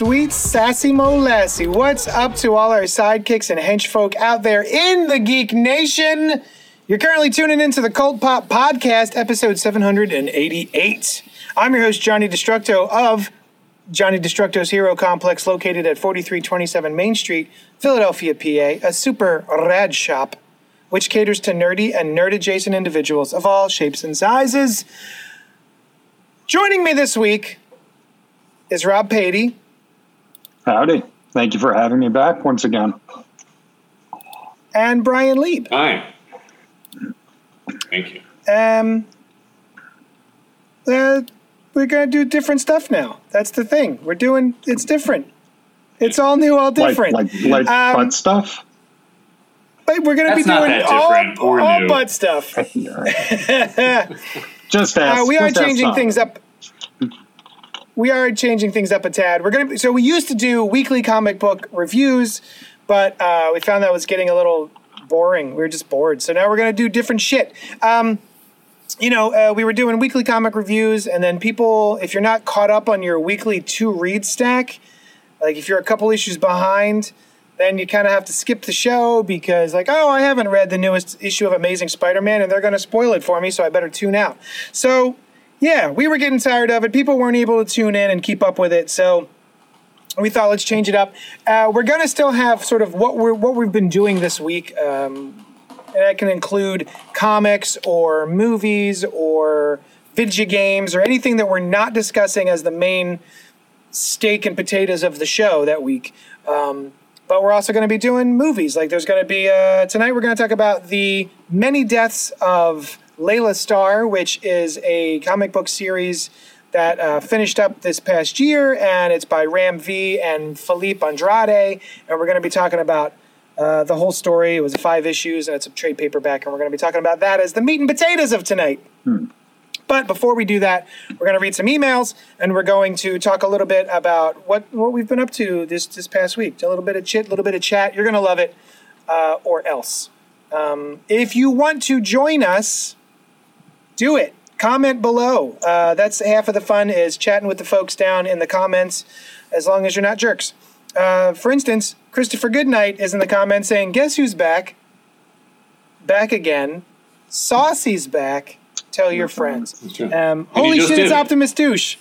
sweet sassy molassie. What's up to all our sidekicks and henchfolk out there in the Geek Nation? You're currently tuning into the Cult Pop Podcast, episode 788. I'm your host, Johnny Destructo of Johnny Destructo's Hero Complex, located at 4327 Main Street, Philadelphia, PA, a super rad shop which caters to nerdy and nerd adjacent individuals of all shapes and sizes. Joining me this week is Rob Patey. Howdy. Thank you for having me back once again. and Brian Lieb. Hi. Thank you. Um, uh, we're gonna do different stuff now. That's the thing. We're doing. It's different. It's all new, all different. Like like, like Um, butt stuff. but we're gonna be doing all, different all butt stuff. Just Uh, we are just ask changing things up. We are changing things up a tad. We're gonna. So we used to do weekly comic book reviews, but uh, we found that was getting a little boring. We were just bored. So now we're gonna do different shit. Um, you know, uh, we were doing weekly comic reviews, and then people, if you're not caught up on your weekly two read stack, like if you're a couple issues behind, then you kind of have to skip the show because, like, oh, I haven't read the newest issue of Amazing Spider Man, and they're going to spoil it for me, so I better tune out. So, yeah, we were getting tired of it. People weren't able to tune in and keep up with it, so we thought let's change it up. Uh, we're gonna still have sort of what we're what we've been doing this week. Um, and that can include comics or movies or video games or anything that we're not discussing as the main steak and potatoes of the show that week. Um, but we're also going to be doing movies. Like there's going to be uh, tonight. We're going to talk about the many deaths of Laila Starr, which is a comic book series that uh, finished up this past year, and it's by Ram V and Filipe Andrade. And we're going to be talking about uh, the whole story. It was five issues, and it's a trade paperback, and we're going to be talking about that as the meat and potatoes of tonight. But before we do that, we're going to read some emails, and we're going to talk a little bit about what what we've been up to this this past week. A little bit of chit, a little bit of chat. You're going to love it, uh, or else. Um, if you want to join us, do it. Comment below. Uh, that's half of the fun is chatting with the folks down in the comments, as long as you're not jerks. Uh, for instance, Christopher Goodnight is in the comments saying, "Guess who's back? Back again. Saucy's back. Tell your friends." Um, holy shit, it's it. Optimus Douche.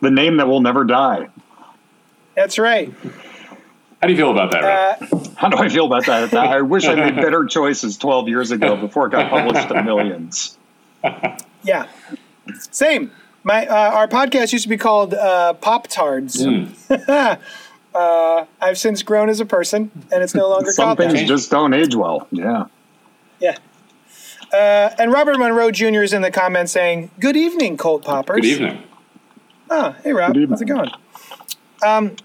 The name that will never die. That's right. How do you feel about that, Uh, How do I feel about that? I wish I made better choices 12 years ago before it got published to millions. Yeah. Same. My uh, our podcast used to be called uh, Pop Tards. Mm. uh, I've since grown as a person, and it's no longer Some called that. just don't age well. Yeah. Yeah. Uh, and Robert Monroe Jr. is in the comments saying, "Good evening, Cult Poppers." Good evening. Oh, hey Rob, how's it going? Um,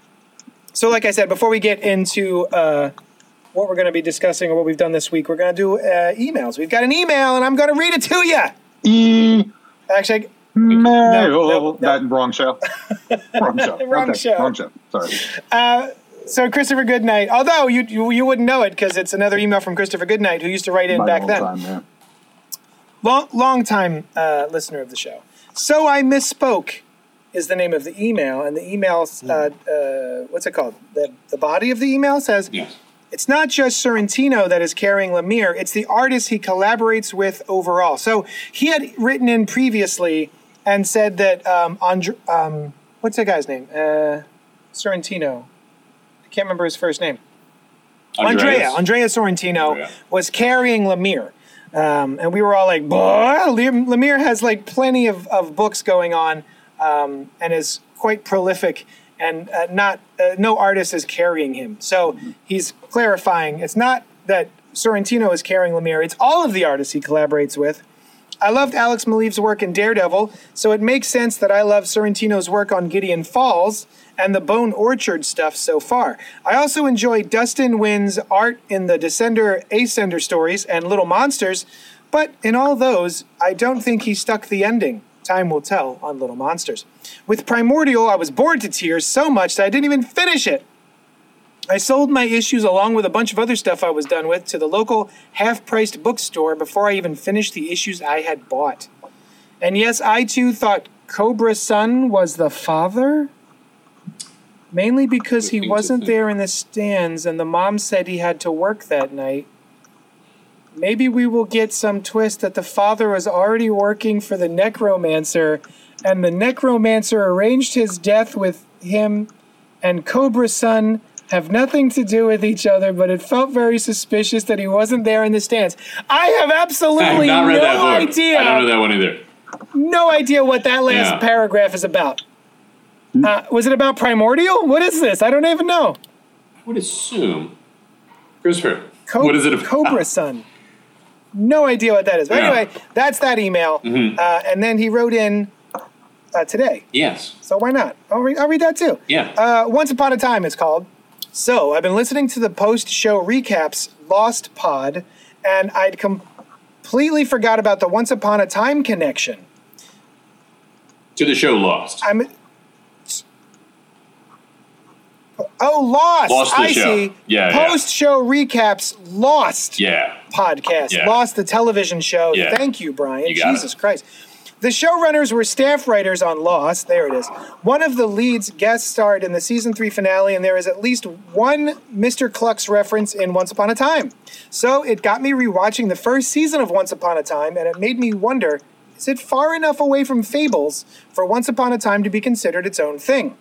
so like I said, before we get into uh, what we're going to be discussing or what we've done this week, we're going to do uh, emails. We've got an email, and I'm going to read it to you. E. Actually, Mail. no, no. That wrong show. wrong show. Wrong Okay, show. Wrong show. Sorry. so Christopher Goodnight, although you you, you wouldn't know it because it's another email from Christopher Goodnight who used to write in My back then. time, yeah. long long time uh, listener of the show. So I misspoke is the name of the email, and the email uh, uh, what's it called? The the body of the email says Yes. it's not just Sorrentino that is carrying Lemire; it's the artist he collaborates with overall. So he had written in previously and said that um, Andre, um, what's that guy's name? Uh, Sorrentino. I can't remember his first name. Andrea, Andreas? Andrea Sorrentino Andrea. was carrying Lemire. Um, and we were all like, "Boy, Lem- Lemire has like plenty of, of books going on um, and is quite prolific and uh, not uh, no artist is carrying him. So he's clarifying it's not that Sorrentino is carrying Lemire, it's all of the artists he collaborates with. I loved Alex Maleev's work in Daredevil, so it makes sense that I love Sorrentino's work on Gideon Falls and the Bone Orchard stuff so far. I also enjoy Dustin Nguyen's art in the Descender Ascender stories and Little Monsters, but in all those, I don't think he stuck the ending. Time will tell on Little Monsters. With Primordial, I was bored to tears so much that I didn't even finish it. I sold my issues along with a bunch of other stuff I was done with to the local half priced bookstore before I even finished the issues I had bought. And yes, I too thought Cobra Sun was the father? Mainly because he wasn't there in the stands and the mom said he had to work that night. Maybe we will get some twist that the father was already working for the necromancer and the necromancer arranged his death with him and Cobra Sun have nothing to do with each other, but it felt very suspicious that he wasn't there in the stands. I have absolutely I have no idea. I don't know that one either. No idea what that last Yeah. paragraph is about. Uh, was it about primordial? What is this? I don't even know. I would assume. Christopher, Co- what is it about? Cobra Sun. No idea what that is. But Yeah. anyway, that's that email. Mhm. Uh, and then he wrote in uh, today. Yes. So why not? I'll, re- I'll read that too. Yeah. Uh, Once Upon a Time, it's called. So I've been listening to the post show recaps Lost Pod, and I'd completely forgot about the Once Upon a Time connection. to the show Lost. I'm. Oh, Lost! Lost I show. see. Yeah, yeah. Post show recaps Lost yeah. podcast. Yeah. Lost the television show. Yeah. Thank you, Brian. You Jesus it. Christ. The showrunners were staff writers on Lost. There it is. One of the leads guest starred in the season three finale, and there is at least one Mr. Cluck's reference in Once Upon a Time. So it got me rewatching the first season of Once Upon a Time, and it made me wonder is it far enough away from Fables for Once Upon a Time to be considered its own thing?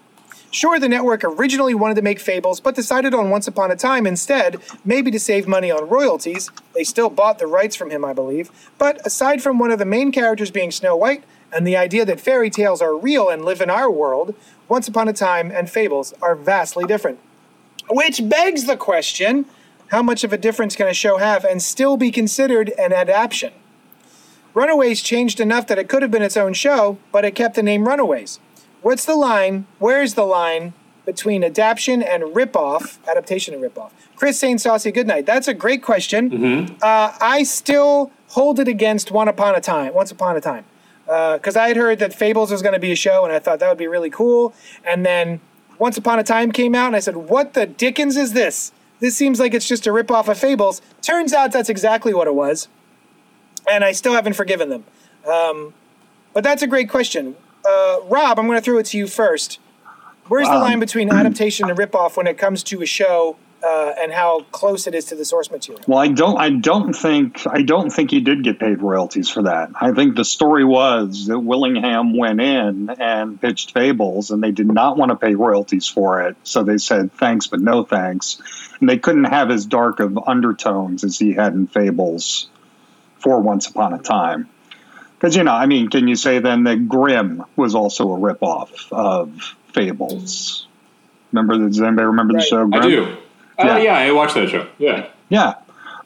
Sure, the network originally wanted to make Fables, but decided on Once Upon a Time instead, maybe to save money on royalties. They still bought the rights from him, I believe. But aside from one of the main characters being Snow White, and the idea that fairy tales are real and live in our world, Once Upon a Time and Fables are vastly different. Which begs the question how much of a difference can a show have and still be considered an adaptation? Runaways changed enough that it could have been its own show, but it kept the name Runaways. What's the line? Where's the line between adaptation and ripoff? Adaptation and ripoff. Chris saying saucy goodnight. That's a great question. Uh, I still hold it against One Upon a Time. Once Upon a Time, because I had heard that Fables was going to be a show, and I thought that would be really cool. And then Once Upon a Time came out, and I said, "What the dickens is this? This seems like it's just a ripoff of Fables." Turns out that's exactly what it was and I still haven't forgiven them. Um, but that's a great question. Uh, Rob, I'm going to throw it to you first. Where's the Um, line between adaptation and ripoff when it comes to a show uh, and how close it is to the source material? Well, I don't. I don't think. I don't think he did get paid royalties for that. I think the story was that Willingham went in and pitched Fables, and they did not want to pay royalties for it. So they said thanks, but no thanks. And they couldn't have as dark of undertones as he had in Fables for Once Upon a Time. Because you know, I mean, can you say then that Grimm was also a ripoff of Fables? Remember? Does anybody remember the Right. show? I do. Oh, Yeah. yeah, I watched that show. Yeah. Yeah.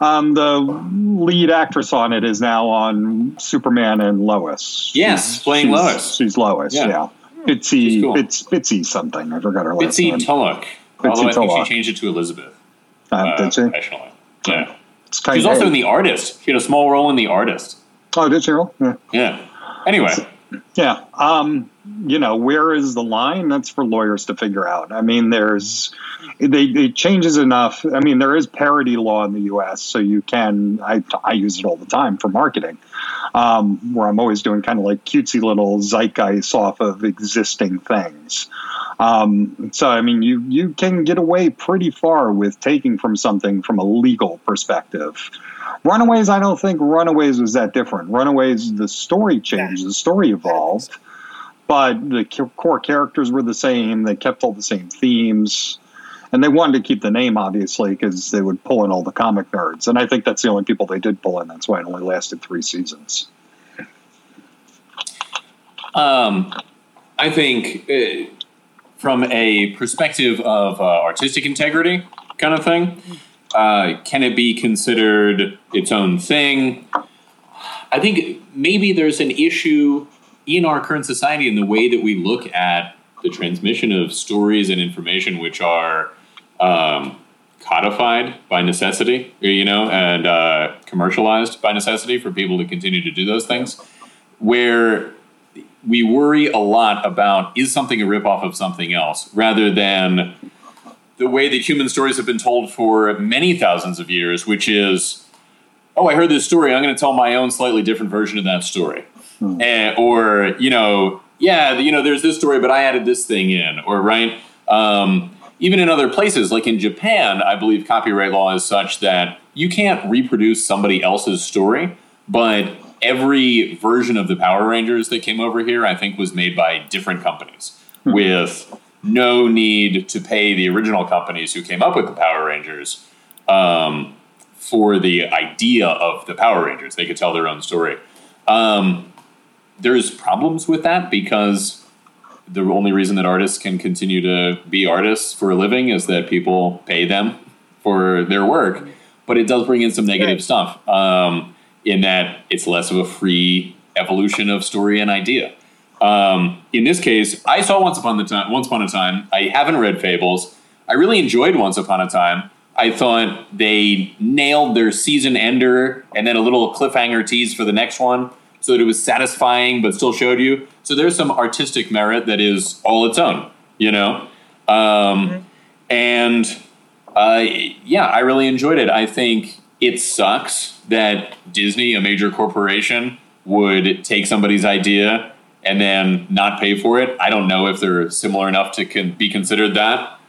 Um, the lead actress on it is now on Superman and Lois. Yes, playing she's- Lois. She's Lois, yeah. Yeah. Bitsy, She's cool. Bits, Bitsy something. I forgot her last Bitsy name. Tulloch. Bitsy Although I think Tulloch. she changed it to Elizabeth. uh, Uh, professionally. Yeah. It's She was Kite also in The Artist. She had a small role in The Artist. Oh, did she? Yeah. Yeah. Anyway, Yeah. Um, you know, where is the line? That's for lawyers to figure out. I mean, there's they it changes enough. I mean, there is parity law in the US, so you can I I use it all the time for marketing. Um, where I'm always doing kind of like cutesy little zeitgeist off of existing things. Um, so I mean, you you can get away pretty far with taking from something from a legal perspective. Runaways, I don't think Runaways was that different. Runaways, the story changed, the story evolved, but the core characters were the same. They kept all the same themes, and they wanted to keep the name obviously because they would pull in all the comic nerds. And I think that's the only people they did pull in. That's why it only lasted three seasons. um, I think uh, from a perspective of uh, artistic integrity kind of thing, uh, can it be considered its own thing? I think maybe there's an issue in our current society in the way that we look at the transmission of stories and information, which are um, codified by necessity, you know, and uh, commercialized by necessity for people to continue to do those things, where we worry a lot about is something a ripoff of something else rather than the way that human stories have been told for many thousands of years, which is, oh, I heard this story, I'm going to tell my own slightly different version of that story. Hmm. And, or, you know, yeah, you know, there's this story, but I added this thing in, or, right? Um, even in other places, like in Japan, I believe copyright law is such that you can't reproduce somebody else's story, but every version of the Power Rangers that came over here, I think, was made by different companies hmm. with no need to pay the original companies who came up with the Power Rangers um, for the idea of the Power Rangers. They could tell their own story. Um, there's problems with that because the only reason that artists can continue to be artists for a living is that people pay them for their work. But it does bring in some negative right. stuff um, in that it's less of a free evolution of story and idea. Um, in this case, I saw Once Upon the Time. Once Upon a Time. I haven't read Fables. I really enjoyed Once Upon a Time. I thought they nailed their season ender and then a little cliffhanger tease for the next one so that it was satisfying but still showed you. So there's some artistic merit that is all its own, you know? Um, mm-hmm. And uh, yeah, I really enjoyed it. I think it sucks that Disney, a major corporation, would take somebody's idea and then not pay for it. I don't know if they're similar enough to con- be considered that.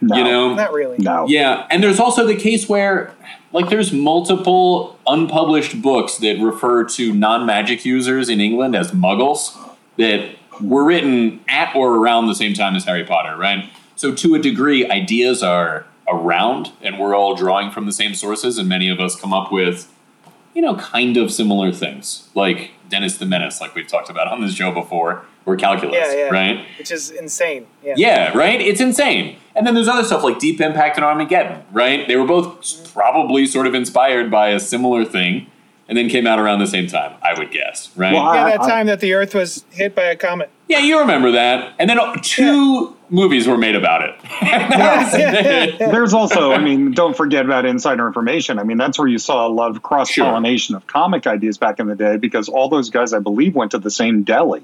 No, you know, not really. No. Yeah, and there's also the case where like there's multiple unpublished books that refer to non-magic users in England as muggles that were written at or around the same time as Harry Potter, right? So to a degree ideas are around and we're all drawing from the same sources and many of us come up with you know kind of similar things like Dennis the Menace like we've talked about on this show before or calculus, yeah, yeah. right? Which is insane. Yeah. yeah, right? It's insane. And then there's other stuff like Deep Impact and Armageddon, right? They were both probably sort of inspired by a similar thing and then came out around the same time, I would guess, right? Well, yeah, that time that the Earth was hit by a comet. Yeah, you remember that. And then two yeah. movies were made about it. There's also, I mean, don't forget about insider information. I mean, that's where you saw a lot of cross pollination sure. of comic ideas back in the day because all those guys, I believe, went to the same deli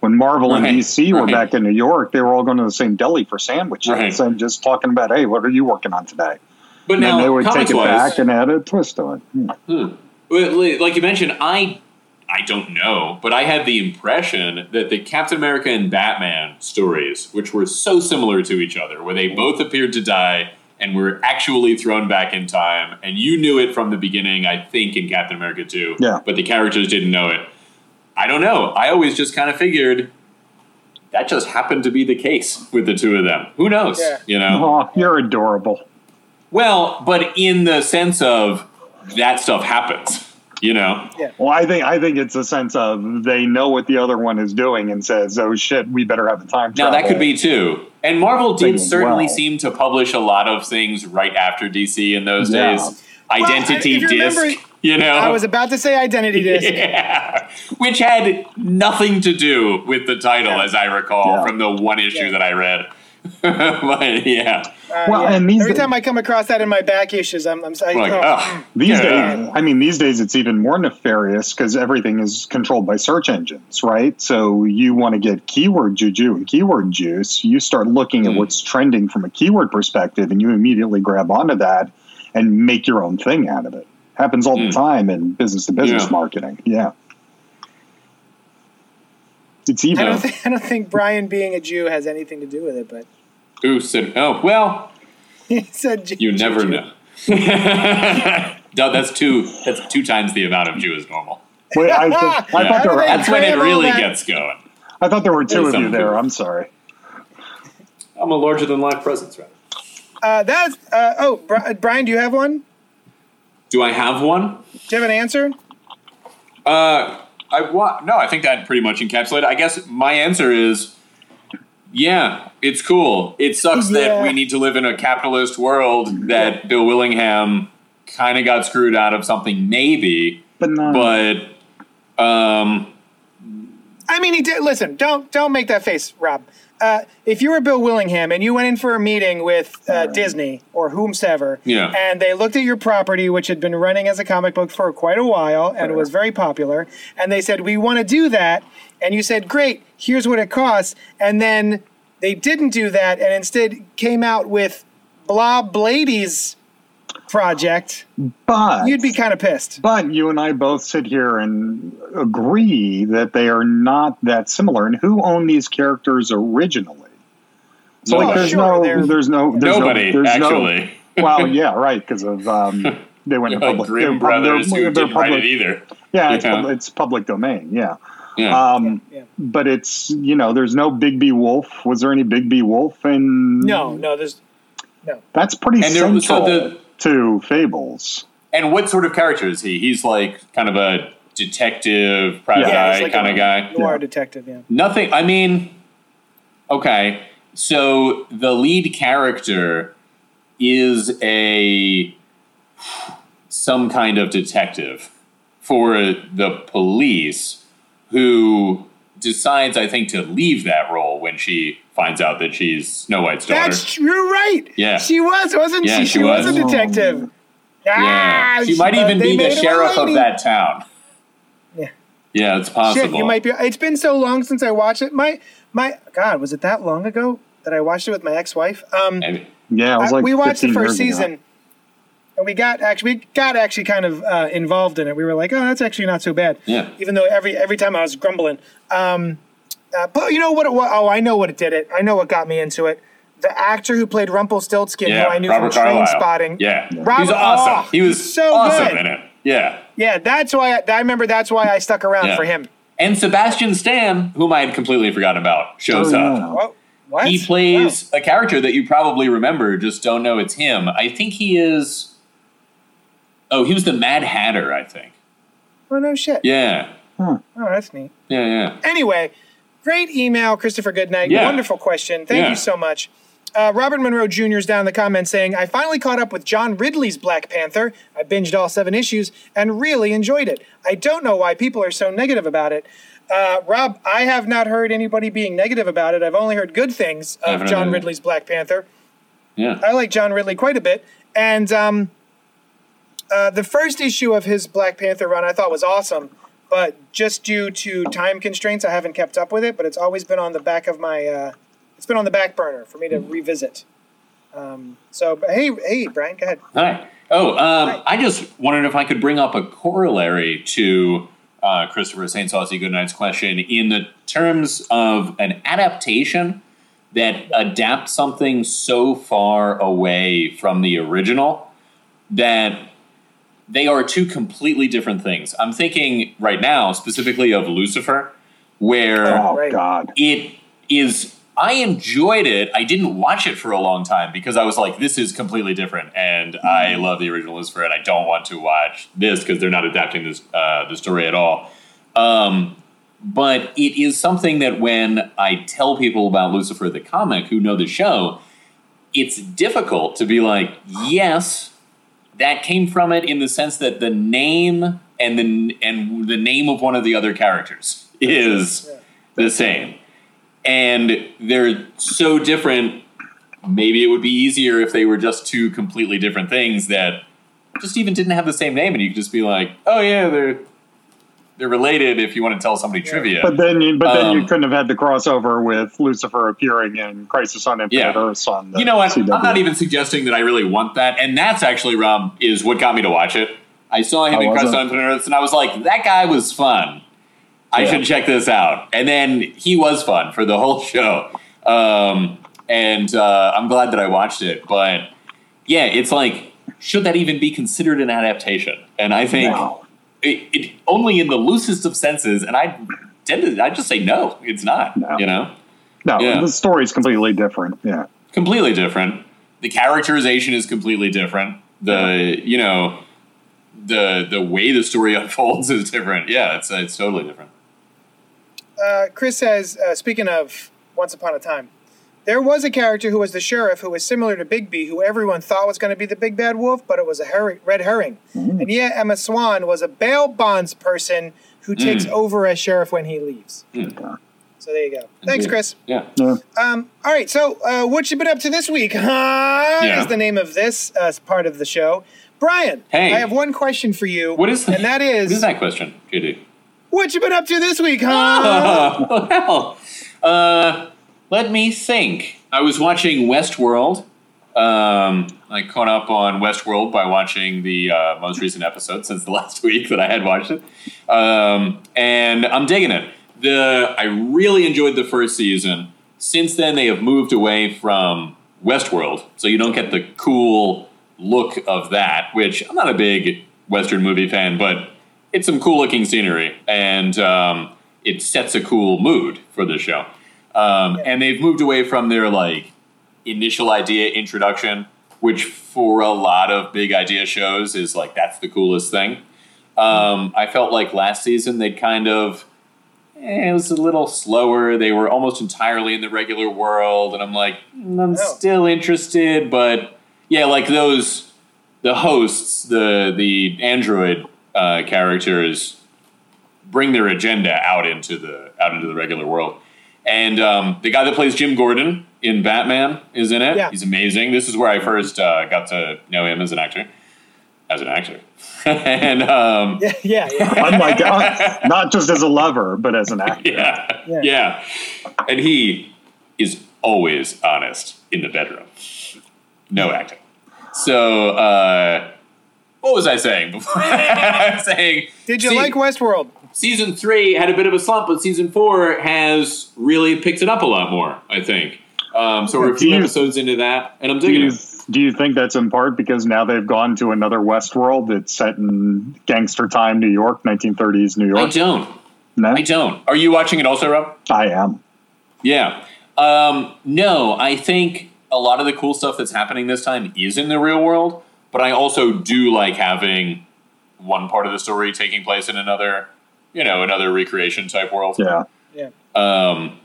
when Marvel right, and DC were back in New York, they were all going to the same deli for sandwiches right. and just talking about, hey, what are you working on today? But and now, they would take it back and add a twist to it. Hmm. Hmm. Like you mentioned, I I don't know, but I had the impression that the Captain America and Batman stories, which were so similar to each other, where they both appeared to die and were actually thrown back in time, and you knew it from the beginning, I think, in Captain America 2, yeah. but the characters didn't know it. I don't know. I always just kind of figured that just happened to be the case with the two of them. Who knows? Yeah. You know? Oh, you're adorable. Well, but in the sense of that stuff happens. You know. Yeah. Well, I think I think it's a sense of they know what the other one is doing and says, "Oh shit, we better have a time travel." Now that could be too. And Marvel did certainly well. seem to publish a lot of things right after DC in those yeah. days. Identity well, disc. Remember, you know, I was about to say identity disc. Yeah. Which had nothing to do with the title, yeah. as I recall, yeah. from the one issue that I read. but yeah. Uh, well, and every time I come across that in my back issues, I'm, I'm like, like oh. oh. these days. I mean, these days it's even more nefarious because everything is controlled by search engines, right? So you want to get keyword juju and keyword juice. You start looking mm. at what's trending from a keyword perspective, and you immediately grab onto that and make your own thing out of it. Happens all mm. the hmm. time in business to business marketing. Yeah. It's even. I don't, think, I don't think Brian being a Jew has anything to do with it, but. Who said, oh, well. he said Jew, You never Jew. know. no, that's two. That's two times the amount of Jew is normal. Wait, I, th- I yeah. thought there were, That's when it really gets going. I thought there were two There's of you there. I'm sorry. I'm a larger than life presence, right? Uh, that's uh, oh, Brian, do you have one? Do I have one? Do you have an answer? Uh, I wa- no, I think that pretty much encapsulated. I guess my answer is, yeah, it's cool. It sucks yeah. that we need to live in a capitalist world that Bill Willingham kind of got screwed out of something, maybe. but not. but um, I mean, he did. Listen, don't don't make that face, Rob. Uh, if you were Bill Willingham and you went in for a meeting with uh, Disney or whomsoever, Yeah. and they looked at your property, which had been running as a comic book for quite a while and it was very popular, and they said, "We want to do that," and you said, "Great, here's what it costs," and then they didn't do that and instead came out with Blob Blady's project, but you'd be kind of pissed. But you and I both sit here and agree that they are not that similar. And who owned these characters originally? So No, like, there's sure, no, they're- there's no, there's nobody no, there's no- actually. well, yeah, right, because of um, they went to like public. Grimm they're pub- they're- brothers who they're didn't write it either. Yeah, it's, Yeah. pub- it's public domain. Yeah. Yeah. Um, Yeah, yeah. But it's you know, there's no Bigby Wolf. Was there any Bigby Wolf? And No, no, there's no. that's pretty And there- so the- to Fables. and what sort of character is he? He's like kind of a detective, private Yeah, eye like kind a of guy. noir Yeah. detective. Yeah. Nothing. I mean, okay. So the lead character is a some kind of detective for the police who decides, I think, to leave that role when she finds out that she's Snow White's daughter. That's true, right? Yeah. she was, wasn't Yeah, she? she She was. was. a detective. yeah, Ah, she might even be the made her a sheriff of that town. Yeah. Yeah, it's possible. Shit, you might be. It's been so long since I watched it. My my God, was it that long ago that I watched it with my ex-wife? Um, Maybe. Yeah, it was I- we watched the first years ago. season, and we got actually we got actually kind of uh, involved in it. We were like, oh, that's actually not so bad. Yeah. Even though every every time I was grumbling. Um, uh, but you know what? It, wa- oh, I know what it did. It. I know what got me into it. The actor who played Rumpelstiltskin, Yeah, who I knew Robert from Trainspotting. Yeah, Robert- he's awesome. oh, he was so awesome good. in it. Yeah. Yeah, that's why I, I remember. That's why I stuck around Yeah. for him. And Sebastian Stan, whom I had completely forgotten about, shows Oh, up. yeah. What? What? He plays a character that you probably remember, just don't know it's him. I think he is. Oh, he was the Mad Hatter, I think. Oh no shit. Yeah. Oh, that's neat. Yeah, yeah. Anyway, great email, Christopher Goodnight. Yeah. Wonderful question. Thank Yeah. you so much. Uh, Robert Monroe Jr. is down in the comments saying, I finally caught up with John Ridley's Black Panther. I binged all seven issues and really enjoyed it. I don't know why people are so negative about it. Uh, Rob, I have not heard anybody being negative about it. I've only heard good things of John. Ridley's Black Panther. Yeah. I like John Ridley quite a bit. And um, uh, the first issue of his Black Panther run I thought was awesome, but just due to time constraints, I haven't kept up with it. But it's always been on the back of my, uh, it's been on the back burner for me to revisit. Um, so, but hey, hey, Brian, go ahead. Hi. Oh, um, Hi. I just wondered if I could bring up a corollary to uh, Christopher St. Saucy Goodnight's question in the terms of an adaptation that adapts something so far away from the original that they are two completely different things. I'm thinking right now specifically of Lucifer, where Oh God. it is I enjoyed it. I didn't watch it for a long time because I was like, this is completely different, and I love the original Lucifer, and I don't want to watch this because they're not adapting this uh, the story at all. Um, but it is something that when I tell people about Lucifer the comic who know the show, it's difficult to be like, yes, that came from it in the sense that the name and the and the name of one of the other characters is the same. And they're so different maybe it would be easier if they were just two completely different things that just even didn't have the same name and you could just be like oh yeah they're they're related if you want to tell somebody trivia But then, you, but then you Um, couldn't have had the crossover with Lucifer appearing in Crisis on Infinite Yeah. Earths on the you know what CW. i'm not even suggesting that i really want that and that's actually rob is what got me to watch it i saw him in Crisis on Infinite Earths and i was like that guy was fun I Yeah. should check this out. And then he was fun for the whole show. Um, and uh, I'm glad that I watched it. But yeah, it's like, should that even be considered an adaptation? And I think No. It, it only in the loosest of senses. And I tend to, I just say no, it's not. No. You know, No, Yeah. the story's completely different. Yeah. completely different. The characterization is completely different. The you know, the the way the story unfolds is different. Yeah, it's it's totally different. Uh, Chris says, uh, speaking of Once Upon a Time, there was a character who was the sheriff who was similar to Bigby, who everyone thought was going to be the big bad wolf, but it was a herring, red herring. And yeah, Emma Swan was a bail bonds person who takes over as sheriff when he leaves. So there you go. Thanks, Chris. Yeah. Yeah. Um, all right, so uh, what you been up to this week? Huh? Yeah. Is the name of this uh, part of the show. Brian, Hey. I have one question for you. What is And that is, what is that question, JD? what you been up to this week, huh? Oh, hell. Uh, let me think. I was watching Westworld. Um, I caught up on Westworld by watching the uh, most recent episode since the last week that I had watched it, um, and I'm digging it. The I really enjoyed the first season. Since then, they have moved away from Westworld, so you don't get the cool look of that. Which I'm not a big Western movie fan, but it's some cool looking scenery, and um, it sets a cool mood for the show. Um, And they've moved away from their like initial idea introduction, which for a lot of big idea shows is like that's the coolest thing. Um, I felt like last season they kind of eh, it was a little slower. They were almost entirely in the regular world, and I'm like, mm, I'm Oh. still interested, but yeah, like those the hosts, the the android uh, characters bring their agenda out into the out into the regular world. And um, the guy that plays Jim Gordon in Batman is in it. Yeah. He's amazing. This is where I first uh, got to know him as an actor. As an actor, and um, yeah, yeah, yeah. Unlike uh, not just as a lover, but as an actor. yeah, Yeah. yeah, and he is always honest in the bedroom. No acting. So, uh, what was I saying before? I'm saying. Did you see- like Westworld? Season three had a bit of a slump, but season four has really picked it up a lot more. I think. Um, so we're a few you- episodes into that, and I'm Do you, it. do you think that's in part because now they've gone to another Westworld that's set in gangster time New York, 1930s New York? I don't. No, I don't. Are you watching it also, Rob? I am. Yeah. Um, no, I think a lot of the cool stuff that's happening this time is in the real world, but I also do like having one part of the story taking place in another, you know, another recreation type world. Yeah. Yeah. Um,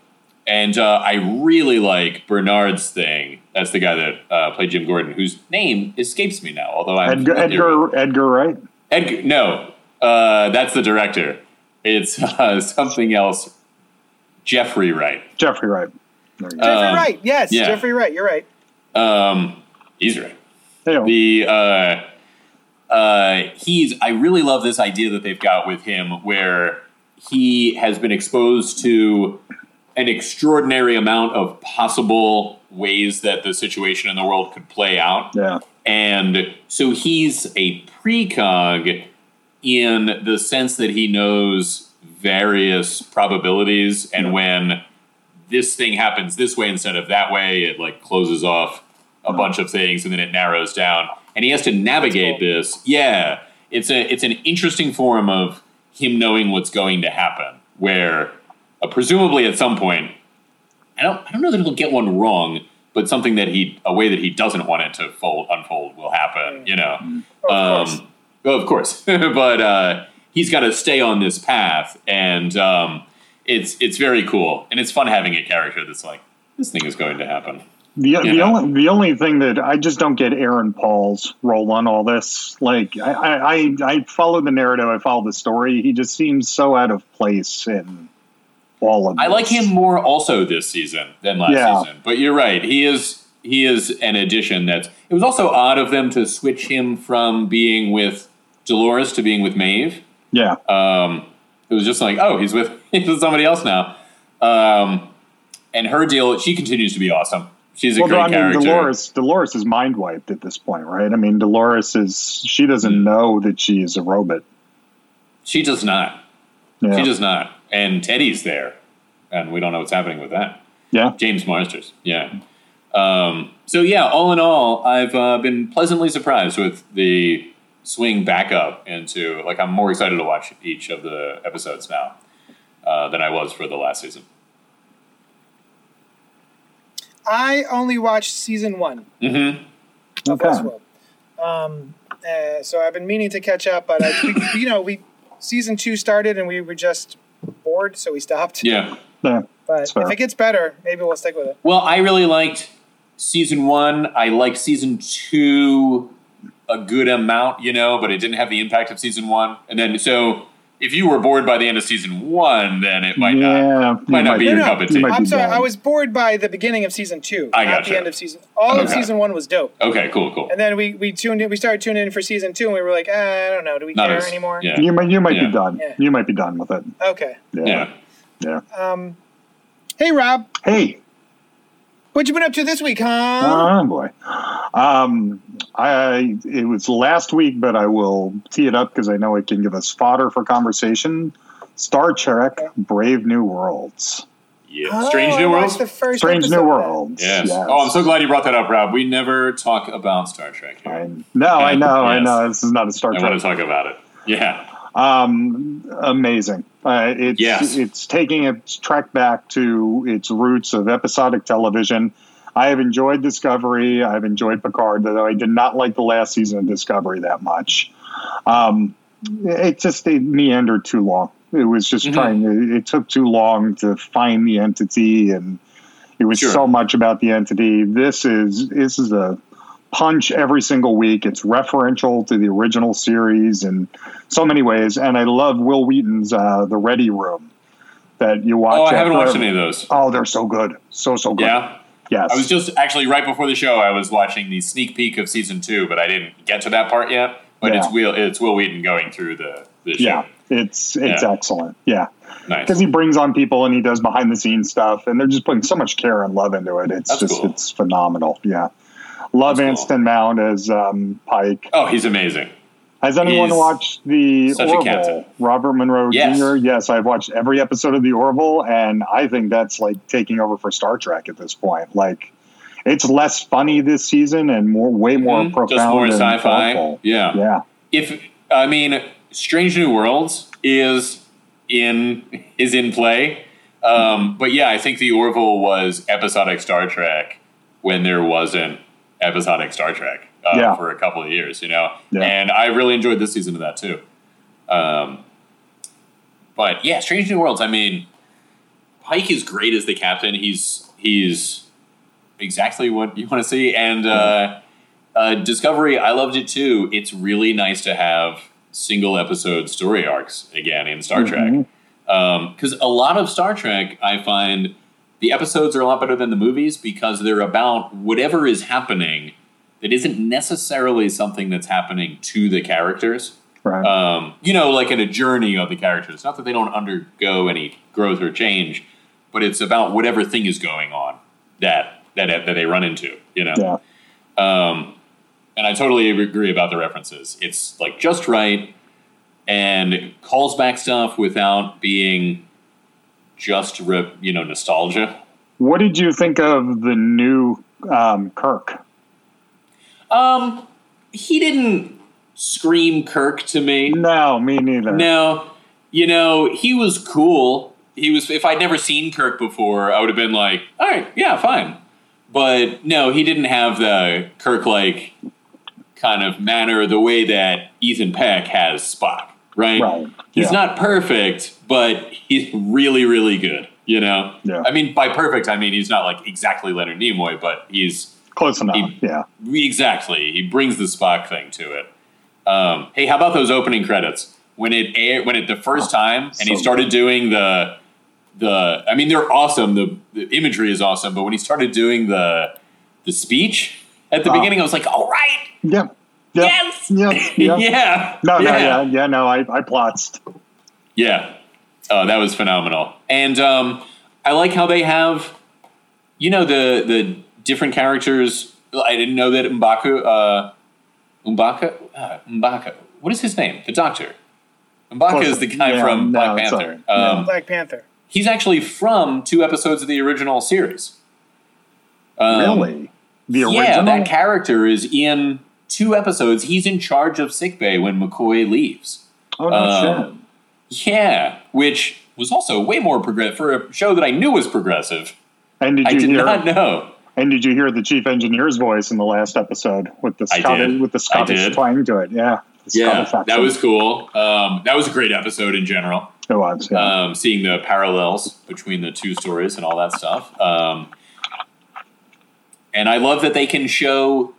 and uh, I really like Bernard's thing. That's the guy that uh, played Jim Gordon, whose name escapes me now. Although I'm Edgar, Edgar, Edgar Wright. Edgar, no, uh, that's the director. It's uh, something else. Jeffrey Wright. Jeffrey Wright. There you go. Jeffrey Um, Wright. Yes, yeah. Jeffrey Wright. You're right. Um, he's right. Hey, oh, The uh, he's. I really love this idea that they've got with him, where he has been exposed to an extraordinary amount of possible ways that the situation in the world could play out. yeah. And so he's a precog in the sense that he knows various probabilities and when this thing happens this way instead of that way, it like closes off a bunch of things and then it narrows down. And he has to navigate That's this. Yeah. It's a it's an interesting form of him knowing what's going to happen, where uh, presumably at some point I don't I don't know that he'll get one wrong, but something that he a way that he doesn't want it to fold unfold will happen. You know, Of course. um, well, of course, but uh, he's got to stay on this path, and um, it's it's very cool, and it's fun having a character that's like this thing is going to happen. The, the know. only the only thing that I just don't get Aaron Paul's role on all this. Like I, I, I, I follow the narrative, I follow the story. He just seems so out of place in all of. It i like him more also this season than last Yeah. season, but you're right. He is he is an addition. That's it was also odd of them to switch him from being with Dolores to being with Maeve. Yeah, Um, it was just like, oh, he's with he's with somebody else now. Um, and her deal, she continues to be awesome. She's a well, great I mean, character. Dolores, Dolores is mind wiped at this point, right? I mean, Dolores is she doesn't Hmm. know that she is a robot. She does not. Yeah, She does not. And Teddy's there, and we don't know what's happening with that. yeah. James Marsden, yeah. Um, so yeah, all in all, I've uh, been pleasantly surprised with the swing back up into like I'm more excited to watch each of the episodes now uh, than I was for the last season. I only watched season one Mm-hmm. of Okay. Westworld. Um, uh, so I've been meaning to catch up, but I, we, you know, we season two started and we were just bored, so we stopped. Yeah. yeah. But if it gets better, maybe we'll stick with it. Well, I really liked season one. I liked season two a good amount, you know, but it didn't have the impact of season one. And then, so if you were bored by the end of season one, then it might yeah, not might not be be- your No, no, cup of tea. I'm sorry. I was bored by the beginning of season two, I not gotcha. the end of season. All of season one was dope, Okay, cool, cool. and then we we tuned in. We started tuning in for season two, and we were like, eh, I don't know, do we Not care as- anymore? Yeah. You might you might Yeah. be done. Yeah. You might be done with it. Okay. Yeah. Yeah. Yeah. Um, hey Rob, Hey. What you been up to this week, huh? Oh boy. Um, I it was last week, but I will tee it up because I know it can give us fodder for conversation. Star Trek: Brave New Worlds. Yeah. Oh, Strange New World. watched The first Strange episode New of. Worlds. Yes. Oh, I'm so glad you brought that up, Rob. We never talk about Star Trek here. I, no, I know, I know. This is not a Star I Trek want to talk about it. Yeah. Um, amazing. Uh, it's Yes. it's taking its trek back to its roots of episodic television. I have enjoyed Discovery. I've enjoyed Picard, though I did not like the last season of Discovery that much. Um, it just it meandered too long. It was just Mhm. trying. To, it took too long to find the entity, and it was Sure. so much about the entity. This is this is a punch every single week. It's referential to the original series in so many ways, and I love Wil Wheaton's uh, The Ready Room that you watch. Oh, I haven't watched every- any of those. Oh, they're so good, so so good. Yeah. Yes, I was just actually right before the show. I was watching the sneak peek of season two, but I didn't get to that part yet. But Yeah. it's Will it's Will Wheaton going through the the show. yeah, it's it's Yeah. excellent. Yeah, Nice. because he brings on people and he does behind the scenes stuff, and they're just putting so much care and love into it. It's That's just cool. it's phenomenal. Yeah, love That's cool. Mount as um, Pike. Oh, he's amazing. Has anyone He's watched the Orville? Robert Monroe Yes. Jr. Yes, I've watched every episode of the Orville, and I think that's like taking over for Star Trek at this point. Like, it's less funny this season and more, way more Mhm. profound, Just more and sci-fi. thoughtful. Yeah. Yeah, If I mean, Strange New Worlds is in is in play. Um, but yeah, I think the Orville was episodic Star Trek when there wasn't episodic Star Trek uh, Yeah. for a couple of years, you know. Yeah. And I really enjoyed this season of that too. Um, but yeah, Strange New Worlds. I mean, Pike is great as the captain. He's he's exactly what you want to see, and uh, uh, Discovery. I loved it too. It's really nice to have single episode story arcs again in Star Trek because a lot of Star Trek I find the episodes are a lot better than the movies because they're about whatever is happening that isn't necessarily something that's happening to the characters right. um, you know, like in a journey of the characters. Not that they don't undergo any growth or change, but it's about whatever thing is going on that that that they run into. You know, yeah, um, and I totally agree about the references. It's like just right and calls back stuff without being just rip, you know nostalgia. what did you think of the new um, Kirk? Um, he didn't scream Kirk to me. No, me neither. No, you know, he was cool. He was. If I'd never seen Kirk before, I would have been like, "All right, yeah, fine." But no, he didn't have the Kirk-like kind of manner, the way that Ethan Peck has Spock. Right? Right. He's Yeah. not perfect, but he's really, really good. You know. Yeah. I mean, by perfect, I mean he's not like exactly Leonard Nimoy, but he's Close enough. He- yeah. Exactly. He brings the Spock thing to it. Um, hey, how about those opening credits when it aired, when it the first time and he Oh, so started doing the the I mean they're awesome. The, the imagery is awesome, but when he started doing the the speech at the Oh. beginning, I was like, "All right, Yep. Yep. yes, Yep. Yep. yeah, No, no, yeah. yeah, yeah, no, I, I plotzed. Yeah. Oh, that was phenomenal. And um, I like how they have, you know, the the different characters. I didn't know that M'Baku, uh, M'Baka, uh, M'Baka. What is his name? The Doctor. M'Baka is the guy Yeah, from no, Black it's Panther. all right. Um, Black Panther. He's actually from two episodes of the original series. Um, really? The original? Yeah, that character is in two episodes. He's in charge of sickbay when McCoy leaves. oh, no um, Yeah, which was also way more progressive for a show that I knew was progressive. And did you I did hear? not know. And did you hear the chief engineer's voice in the last episode with the Scottish with the Scottish twang to it? Yeah. Yeah, that was cool. Um, that was a great episode in general. It was. Yeah. um, seeing the parallels between the two stories and all that stuff. Um, and I love that they can show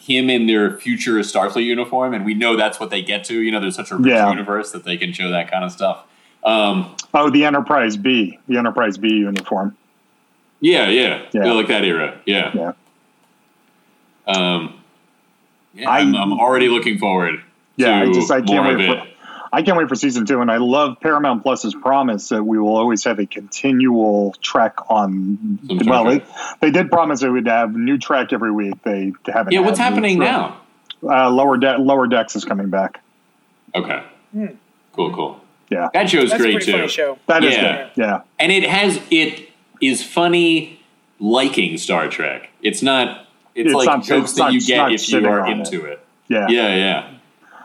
him in their future Starfleet uniform, and we know that's what they get to. You know, there's such a rich Yeah. universe that they can show that kind of stuff. Um, oh, the Enterprise B, the Enterprise B uniform. yeah, yeah, Yeah. Like that era. Yeah, Yeah. um, yeah. I- I'm, I'm already looking forward. Yeah, I to just I can't wait it. For I can't wait for season two, and I love Paramount Plus's promise that we will always have a continual trek on. Some well, they, they did promise they would have new trek every week. They haven't. Yeah, what's happening now? Uh, lower deck, lower decks is coming back. Okay, cool, cool. Yeah, That show's That's great pretty too. funny show. that is Yeah. good. Yeah, and it has it is funny liking Star Trek. It's not. It's, It's like not- jokes it's that not- you get if you are on into it. yeah, Yeah, yeah.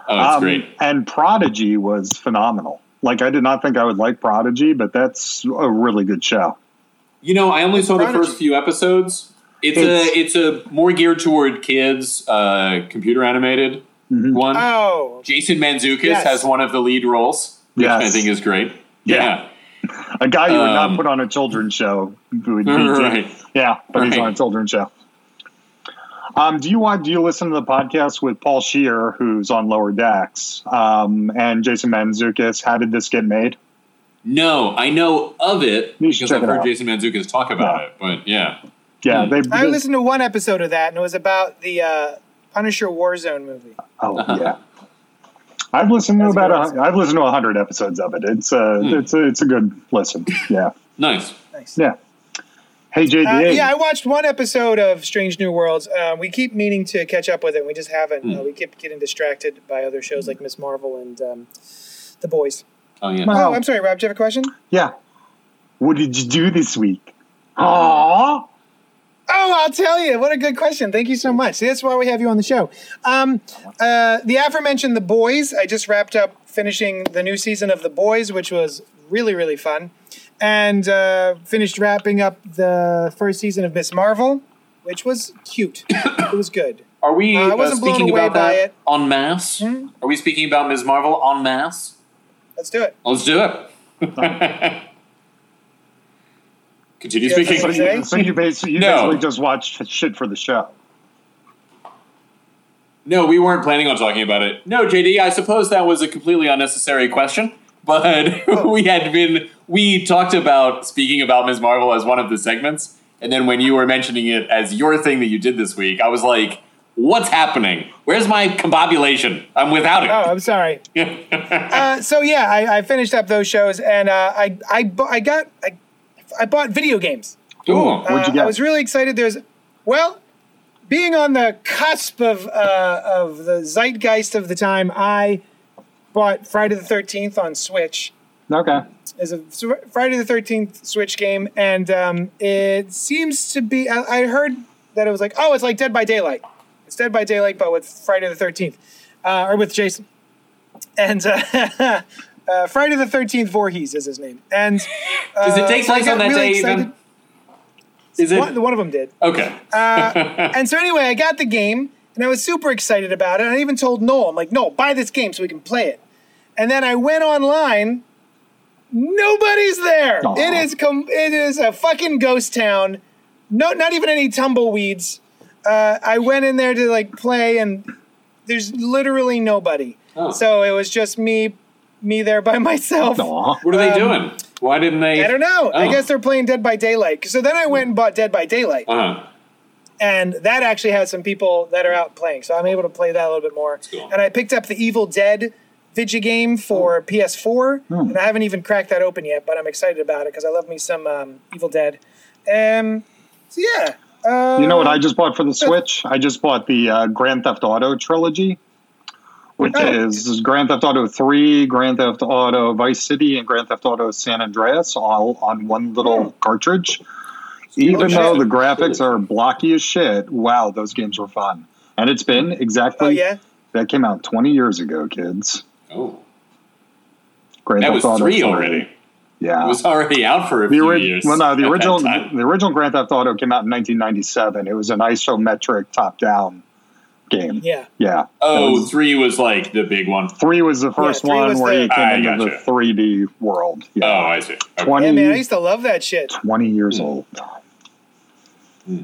Oh, it's Um, great. And Prodigy was phenomenal. Like I did not think I would like Prodigy, but that's a really good show. You know, I only saw the first few episodes. It's, It's- a it's a more geared toward kids, uh, computer animated Mm-hmm. one. Oh, Jason Mantzoukas Yes. has one of the lead roles, which Yes. I think is great. Yeah. A guy you would Um, not put on a children's show would be Right. Yeah, but he's on a children's show. Um, do you want? Do you listen to the podcast with Paul Scheer, who's on Lower Decks, um, and Jason Mantzoukas? How did this get made? No, I know of it because I've it heard out. Jason Mantzoukas talk about Yeah. it. But yeah, Yeah, Hmm. they. I listened to one episode of that, and it was about the uh, Punisher Warzone movie. Oh yeah. I've listened to That's a about good a, I've listened to a hundred episodes of it. It's uh, Hmm. it's a, it's a good listen. Yeah, nice. Nice. yeah. Hey JD, Uh, yeah, I watched one episode of Strange New Worlds. Uh, we keep meaning to catch up with it. We just haven't. Hmm. Uh, we keep getting distracted by other shows like Miss Marvel and um, The Boys. Oh yeah. Wow. Oh, I'm sorry, Rob. Do you have a question? yeah. What did you do this week? Aww. Oh, I'll tell you. What a good question. Thank you so much. See, that's why we have you on the show. Um, uh, the aforementioned The Boys. I just wrapped up finishing the new season of The Boys, which was really, really fun. And uh, finished wrapping up the first season of Miss Marvel, which was cute. it was good. Are we Uh, I uh, wasn't blown speaking away about by that it. en masse? Hmm? Are we speaking about Ms. Marvel en masse? Let's do it. Let's do it. Continue Yeah, speaking. So Say? you, so you basically, you No. basically just watched shit for the show. No, we weren't planning on talking about it. No, JD, I suppose that was a completely unnecessary question, but Oh. we had been we talked about speaking about Ms. Marvel as one of the segments, and then when you were mentioning it as your thing that you did this week, I was like, "What's happening? Where's my combobulation? I'm without it." Oh, I'm sorry. uh, so yeah, I, I finished up those shows, and uh, I I bu- I got I, I bought video games. Ooh. What'd you Uh, get? I was really excited. There's, well, being on the cusp of uh, of the zeitgeist of the time, I bought Friday the Thirteenth on Switch. Okay. As a Friday the Thirteenth Switch game, and um, it seems to be. I, I heard that it was like, oh, it's like Dead by Daylight. It's Dead by Daylight, but with Friday the Thirteenth, uh, or with Jason. And uh, uh, Friday the Thirteenth Voorhees is his name. And uh, Does it take so I place got on that really day even? excited. Is it One, one of them did. okay? And so anyway, I got the game and I was super excited about it. I even told Noel, I'm like, no, buy this game so we can play it. And then I went online. Nobody's there. Aw. It is com- it is a fucking ghost town. No, not even any tumbleweeds. Uh, I went in there to like play, and there's literally nobody. Oh. So it was just me, me there by myself. Aw. what are they um, doing? Why didn't they? I don't know. I Oh. guess they're playing Dead by Daylight. So then I went and bought Dead by Daylight Uh-huh. And that actually has some people that are out playing, so I'm able to play that a little bit more. cool. And I picked up the Evil Dead Vigi game for PS4, and I haven't even cracked that open yet, but I'm excited about it because I love me some um, Evil Dead. Um, so yeah, uh, You know what I just bought for the Switch? I just bought the uh, Grand Theft Auto trilogy, which Oh. is Grand Theft Auto 3, Grand Theft Auto Vice City, and Grand Theft Auto San Andreas all on one little Hmm. cartridge. Even Oh, though the graphics are blocky as shit, wow, those games were fun. And it's been oh, exactly Oh yeah, that came out 20 years ago, kids. Oh, Grand that Theft was Auto three already. Yeah. It was already out for a the few ori- years. well, no, the original time. the original Grand Theft Auto came out in 1997. It was an isometric top-down game. Yeah. Yeah. Oh, That was- three was like the big one. Three was the first three one where the- you came ah, I into the gotcha. 3D world. Oh, Yeah. I see. Okay. 20, Yeah, man, I used to love that shit. 20 years hmm. old. Hmm.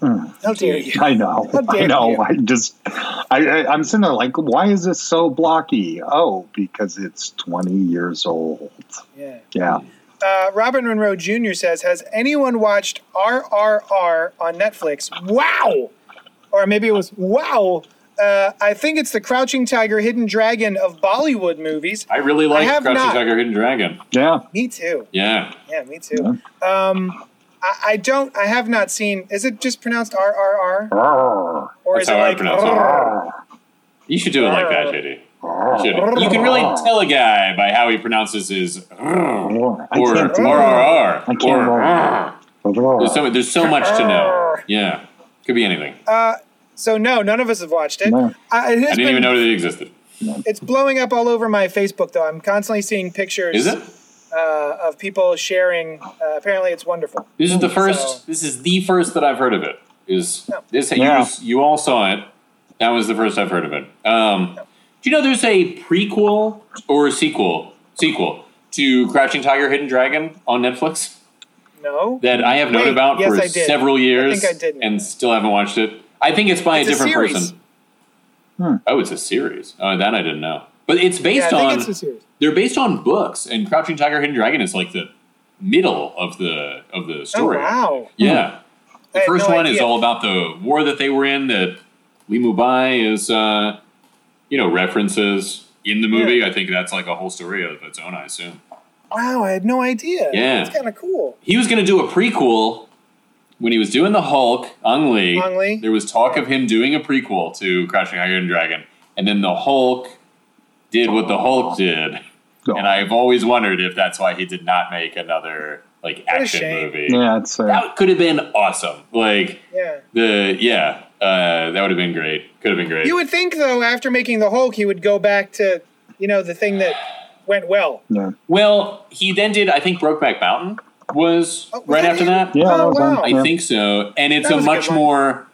Hmm. How dare you? I know. How dare I know. you. I just, I, I, I'm sitting there like, why is this so blocky? Oh, because it's 20 years old. Yeah. Yeah. Uh, Robin Monroe Jr. says, "Has anyone watched RRR on Netflix? Wow, or maybe it was wow. Uh, I think it's the Crouching Tiger, Hidden Dragon of Bollywood movies. I really like have Crouching not. Tiger, Hidden Dragon. Yeah. Me too. Yeah. Yeah, me too. Um, I, I don't. I have not seen. Is it just pronounced R R R? or That's is it how I like? pronounce it. You should do it like that, JD. You, should. You can really tell a guy by how he pronounces his or. I. I it. There's so there's so much to know. Yeah, could be anything. So no, none of us have watched it. No. I, it I didn't been- even know that it existed. It's blowing up all over my Facebook though. I'm constantly seeing pictures. Is it? uh, of people sharing. Uh, apparently, it's wonderful. This is the first. So- This is the first that I've heard of it. Is No. this? Yeah. You, you all saw it. That was the first I've heard of it. Um, do you know there's a prequel or a sequel sequel to Crouching Tiger, Hidden Dragon on Netflix No, that I have known Wait, about yes, for several years think I did. and still haven't watched it. I think it's by It's a a different series. person. Oh, it's a series. Oh, that I didn't know. But it's yeah, based I think on it's a series. they're based on books, and Crouching Tiger, Hidden Dragon is like the middle of the of the Oh story. wow! Yeah. I The had first no one is all about the war that they were in that Li Mu Bai is, uh, you know, references in the movie. I think that's like a whole story of its own, I assume. Wow, I had no idea. Yeah. it's kind of cool. He was going to do a prequel when he was doing the Hulk, Ang Lee. Ang Lee. There was talk of him doing a prequel to Crouching Tiger and Dragon. And then the Hulk did what the Hulk did. No. And I've always wondered if that's why he did not make another like a action movie. Yeah, it's uh, That could have been awesome. Like Yeah. the yeah, uh, that would have been great. Could have been great. You would think though, after making the Hulk, he would go back to, you know, the thing that went well. yeah. well, he then did. I think Brokeback Mountain was Oh, was right after that. Yeah, Oh wow! I think so. And it's a was a much more,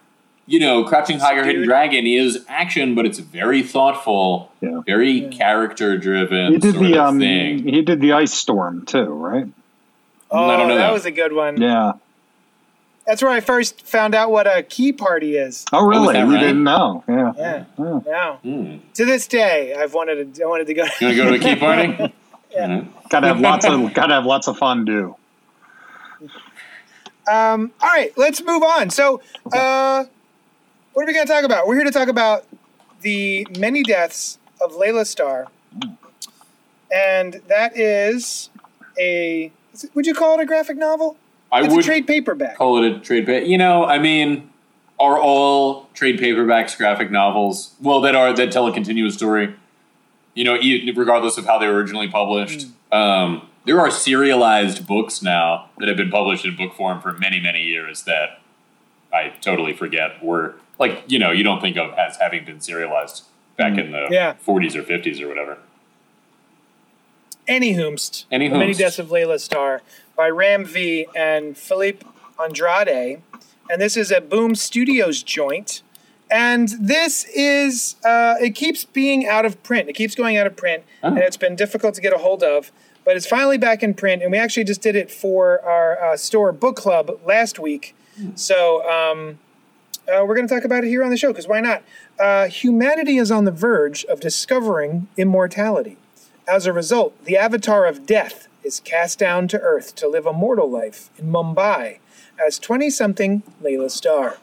you know, Crouching Tiger, Hidden Dragon is action, but it's very thoughtful, Yeah. very character driven He did sort the of um. thing. He did the ice storm too, right? Oh, I don't know that that. was a good one. Yeah. That's where I first found out what a key party is. Oh, really? that you right? didn't know? Yeah. Yeah. Yeah. Yeah. Hmm. To this day, I've wanted to. I wanted to go. You want to go to a key party? Yeah. Gotta have lots of gotta have lots of fondue. Um, all right, let's move on. So, uh, what are we going to talk about? We're here to talk about the many deaths of Laila Starr, and that is a. Would you call it a graphic novel? I It's would a trade paperback. call it a trade pa You know, I mean, are all trade paperbacks graphic novels? Well, that are that tell a continuous story. You know, regardless of how they were originally published. Um, there are serialized books now that have been published in book form for many, many years that I totally forget were like you know you don't think of as having been serialized back in the Yeah. 40s or 50s or whatever. Anyhoomst. Any The Many Deaths of Laila Starr by Ram V and Filipe Andrade. And this is a Boom Studios joint. And this is, uh, it keeps being out of print. It keeps going out of print. Oh. And it's been difficult to get a hold of. But it's finally back in print. And we actually just did it for our uh, store book club last week. So um, uh, we're going to talk about it here on the show because why not? Uh, humanity is on the verge of discovering immortality. As a result, the avatar of death is cast down to Earth to live a mortal life in Mumbai as 20 something Laila Starr.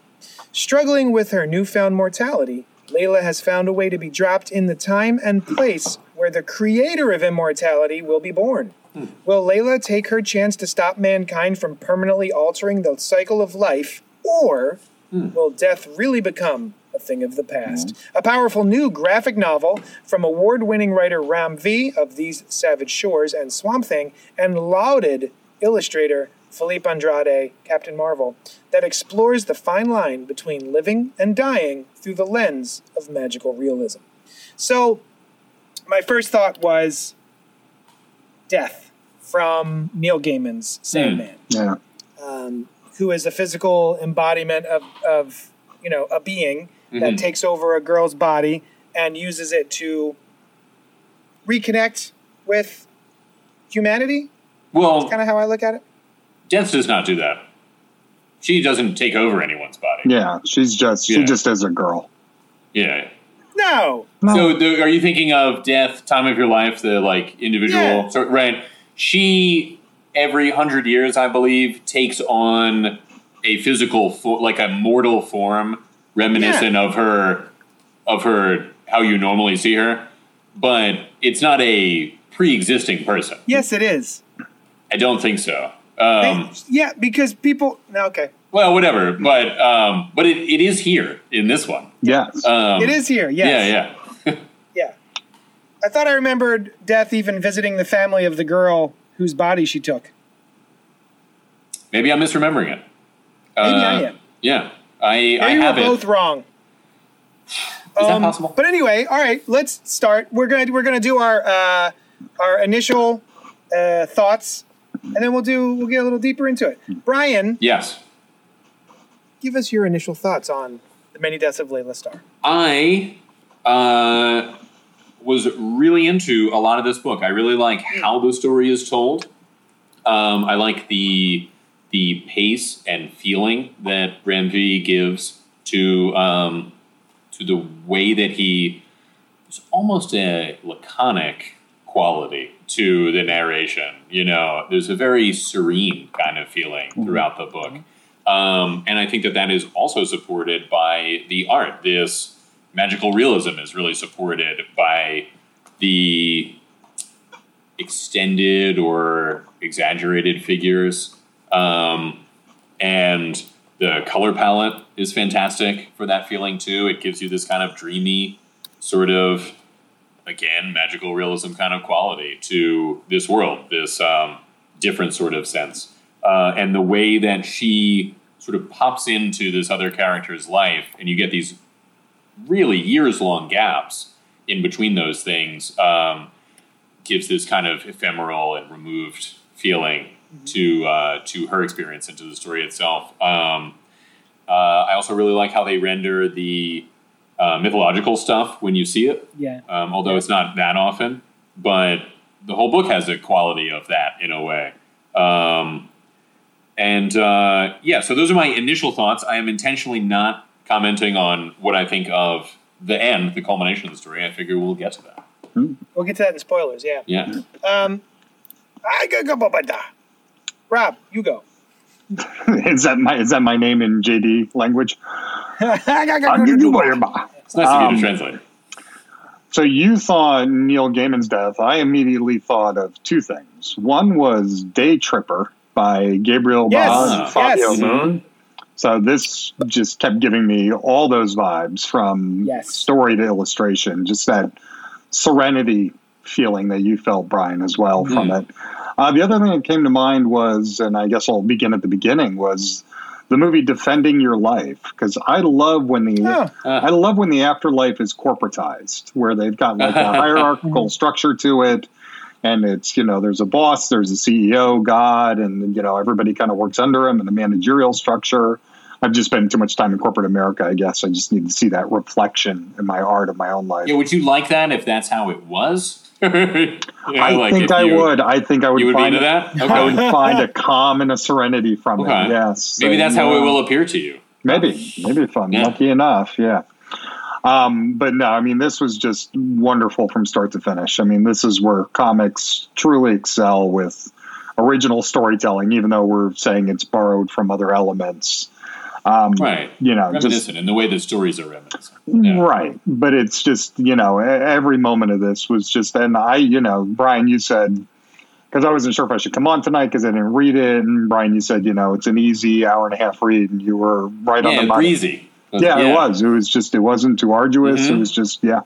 Struggling with her newfound mortality, Laila has found a way to be dropped in the time and place where the creator of immortality will be born. Hmm. Will Laila take her chance to stop mankind from permanently altering the cycle of life, or hmm. will death really become a thing of the past? A powerful new graphic novel from award winning writer Ram V of These Savage Shores and Swamp Thing, and lauded illustrator Filipe Andrade, Captain Marvel, that explores the fine line between living and dying through the lens of magical realism. So, my first thought was death from Neil Gaiman's Sandman Yeah. um, who is a physical embodiment of, of you know a being that mm-hmm. takes over a girl's body and uses it to reconnect with humanity. Well, Kind of how I look at it. Death does not do that. She doesn't take over anyone's body. Yeah, she's just Yeah. she just is a girl. Yeah. No. So, the, are you thinking of Death, Time of Your Life, the like individual? Yeah. So, right. She every hundred years, I believe, takes on a physical, fo- like a mortal form, reminiscent of her, of her how you normally see her, but it's not a pre-existing person. Yes, it is. I don't think so. Um, yeah, because people. No, okay. well, whatever. But um, but it, it is here in this one. Yes. Um, It is here. Yes. Yeah, yeah. Yeah. I thought I remembered Death even visiting the family of the girl whose body she took. Maybe I'm misremembering it. Maybe I Uh, am. Yeah, I I Maybe have we're both wrong. Is that Um, possible? But anyway, all right, let's start. We're gonna we're gonna do our uh, our initial uh, thoughts, and then we'll do we'll get a little deeper into it. Brian, Yes, give us your initial thoughts on the many deaths of Laila Starr. I uh, was really into a lot of this book. I really like how the story is told. Um, I like the the pace and feeling that Ram V gives to um, to the way that he it's almost a laconic quality to the narration. You know, there's a very serene kind of feeling throughout the book. Um, and I think that that is also supported by the art. This magical realism is really supported by the extended or exaggerated figures. Um, and the color palette is fantastic for that feeling too. It gives you this kind of dreamy, sort of, again, magical realism kind of quality to this world, this um, different sort of sense. Uh, and the way that she sort of pops into this other character's life, and you get these really years long gaps in between those things, um, gives this kind of ephemeral and removed feeling to uh, to her experience and to the story itself. Um, uh, I also really like how they render the uh, mythological stuff when you see it, Yeah. um, although it's not that often. But the whole book has a quality of that in a way. Um, and uh, yeah, so those are my initial thoughts. I am intentionally not commenting on what I think of the end, the culmination of the story. I figure we'll get to that. We'll get to that in spoilers. Yeah. Yeah. Um, I go go ba ba da. Rob, you go. is that my is that my name in JD language? It's nice to Um, get a translator. So you thought Neil Gaiman's death. I immediately thought of two things. One was Day Tripper by Gabriel Yes, Baz and Fabio yes. Moon. So this just kept giving me all those vibes from Yes. story to illustration, just that serenity feeling that you felt, Brian, as well from hmm. it. Uh, the other thing that came to mind was, and I guess I'll begin at the beginning, was the movie Defending Your Life because I love when the Oh. I love when the afterlife is corporatized, where they've got like a hierarchical mm-hmm. structure to it, and it's you know there's a boss, there's a CEO, God, and you know everybody kind of works under him, and the managerial structure. I've just spent too much time in corporate America. I guess I just need to see that reflection in my art of my own life. Yeah, would you like that if that's how it was? Know, I like think I you- would. I think I would. You would be find into that? I would find a calm and a serenity from Okay. it. Yes, Maybe that's how it uh, will appear to you. Maybe, maybe if I'm Yeah. lucky enough, yeah. Um, but no, I mean, this was just wonderful from start to finish. I mean, this is where comics truly excel with original storytelling, even though we're saying it's borrowed from other elements. Um, Right. You know, just Reminiscent in the way the stories are reminiscent. Yeah. Right. But it's just, you know, every moment of this was just, and I, you know, Brian, you said, because I wasn't sure if I should come on tonight because I didn't read it. And Brian, you said, you know, it's an easy hour and a half read, and you were right on the money. breezy. Yeah, it was. It was just, it wasn't too arduous. Mhm. It was just, yeah.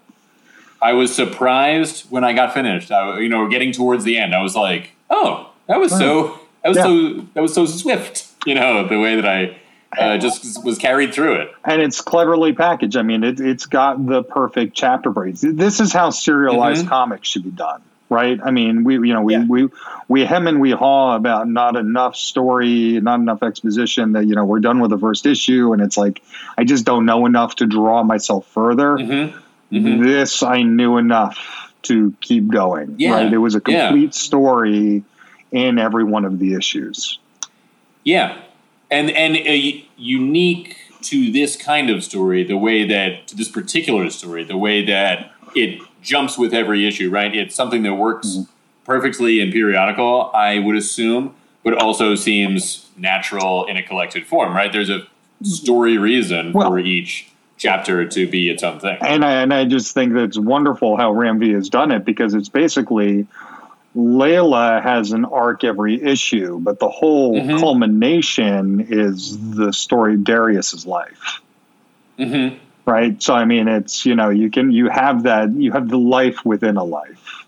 I was surprised when I got finished. I, you know, getting towards the end, I was like, "Oh, that was so that was Yeah. so that was so swift." You know, the way that I uh, just was carried through it. And it's cleverly packaged. I mean, it, it's got the perfect chapter breaks. This is how serialized Mhm. comics should be done. right? I mean, we you know we Yeah. we we hem and we haw about not enough story, not enough exposition. That you know we're done with the first issue, and it's like I just don't know enough to draw myself further. Mm-hmm. This I knew enough to keep going. Yeah. Right? It was a Yeah. complete story in every one of the issues. Yeah, and and uh, unique to this kind of story, the way that to this particular story, the way that it jumps with every issue. Right, it's something that works Mm-hmm. perfectly in periodical. I would assume, but also seems natural in a collected form. Right, there's a story reason Well- for each chapter to be its own thing. and I, and I just think that it's wonderful how Ram V has done it because it's basically Laila has an arc every issue, but the whole Mhm. culmination is the story of Darius's life. hmm Right. So I mean it's you know, you can you have that you have the life within a life.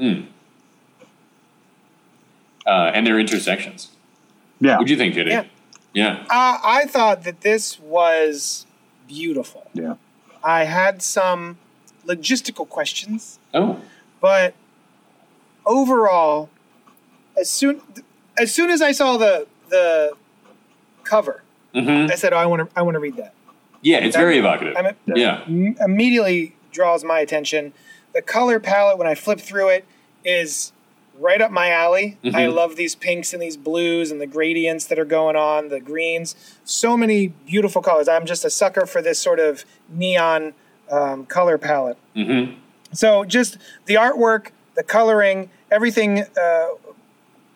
Mm. Uh, and their intersections. Yeah. What do you think, JD? Yeah. Yeah. Uh, I thought that this was beautiful. Yeah. I had some logistical questions, Oh. but overall, as soon as soon as I saw the the cover, hmm I said, "Oh, I want to I want to read that." Yeah, it's very evocative. I mean, yeah. m- immediately draws my attention. The color palette when I flip through it is right up my alley. I Mhm. love these pinks and these blues and the gradients that are going on, the greens. So many beautiful colors. I'm just a sucker for this sort of neon um, color palette. hmm So just the artwork, the coloring, everything. Uh,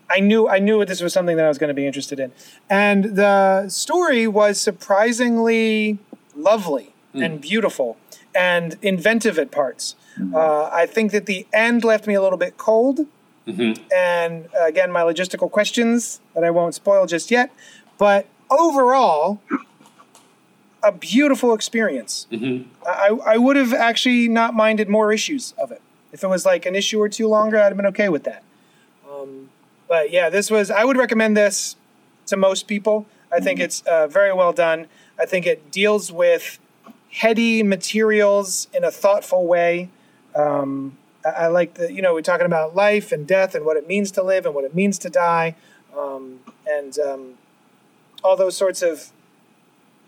I knew I knew this was something that I was going to be interested in, and the story was surprisingly lovely and beautiful and inventive at parts. Uh, I think that the end left me a little bit cold, hmm and uh, again, my logistical questions that I won't spoil just yet. But overall, a beautiful experience. hmm I, I would have actually not minded more issues of it. If it was like an issue or two longer, I'd have been okay with that. Um, but yeah, this was, I would recommend this to most people. I think it's uh, very well done. I think it deals with heady materials in a thoughtful way. Um, I, I like the, you know, we're talking about life and death and what it means to live and what it means to die. Um, and um, all those sorts of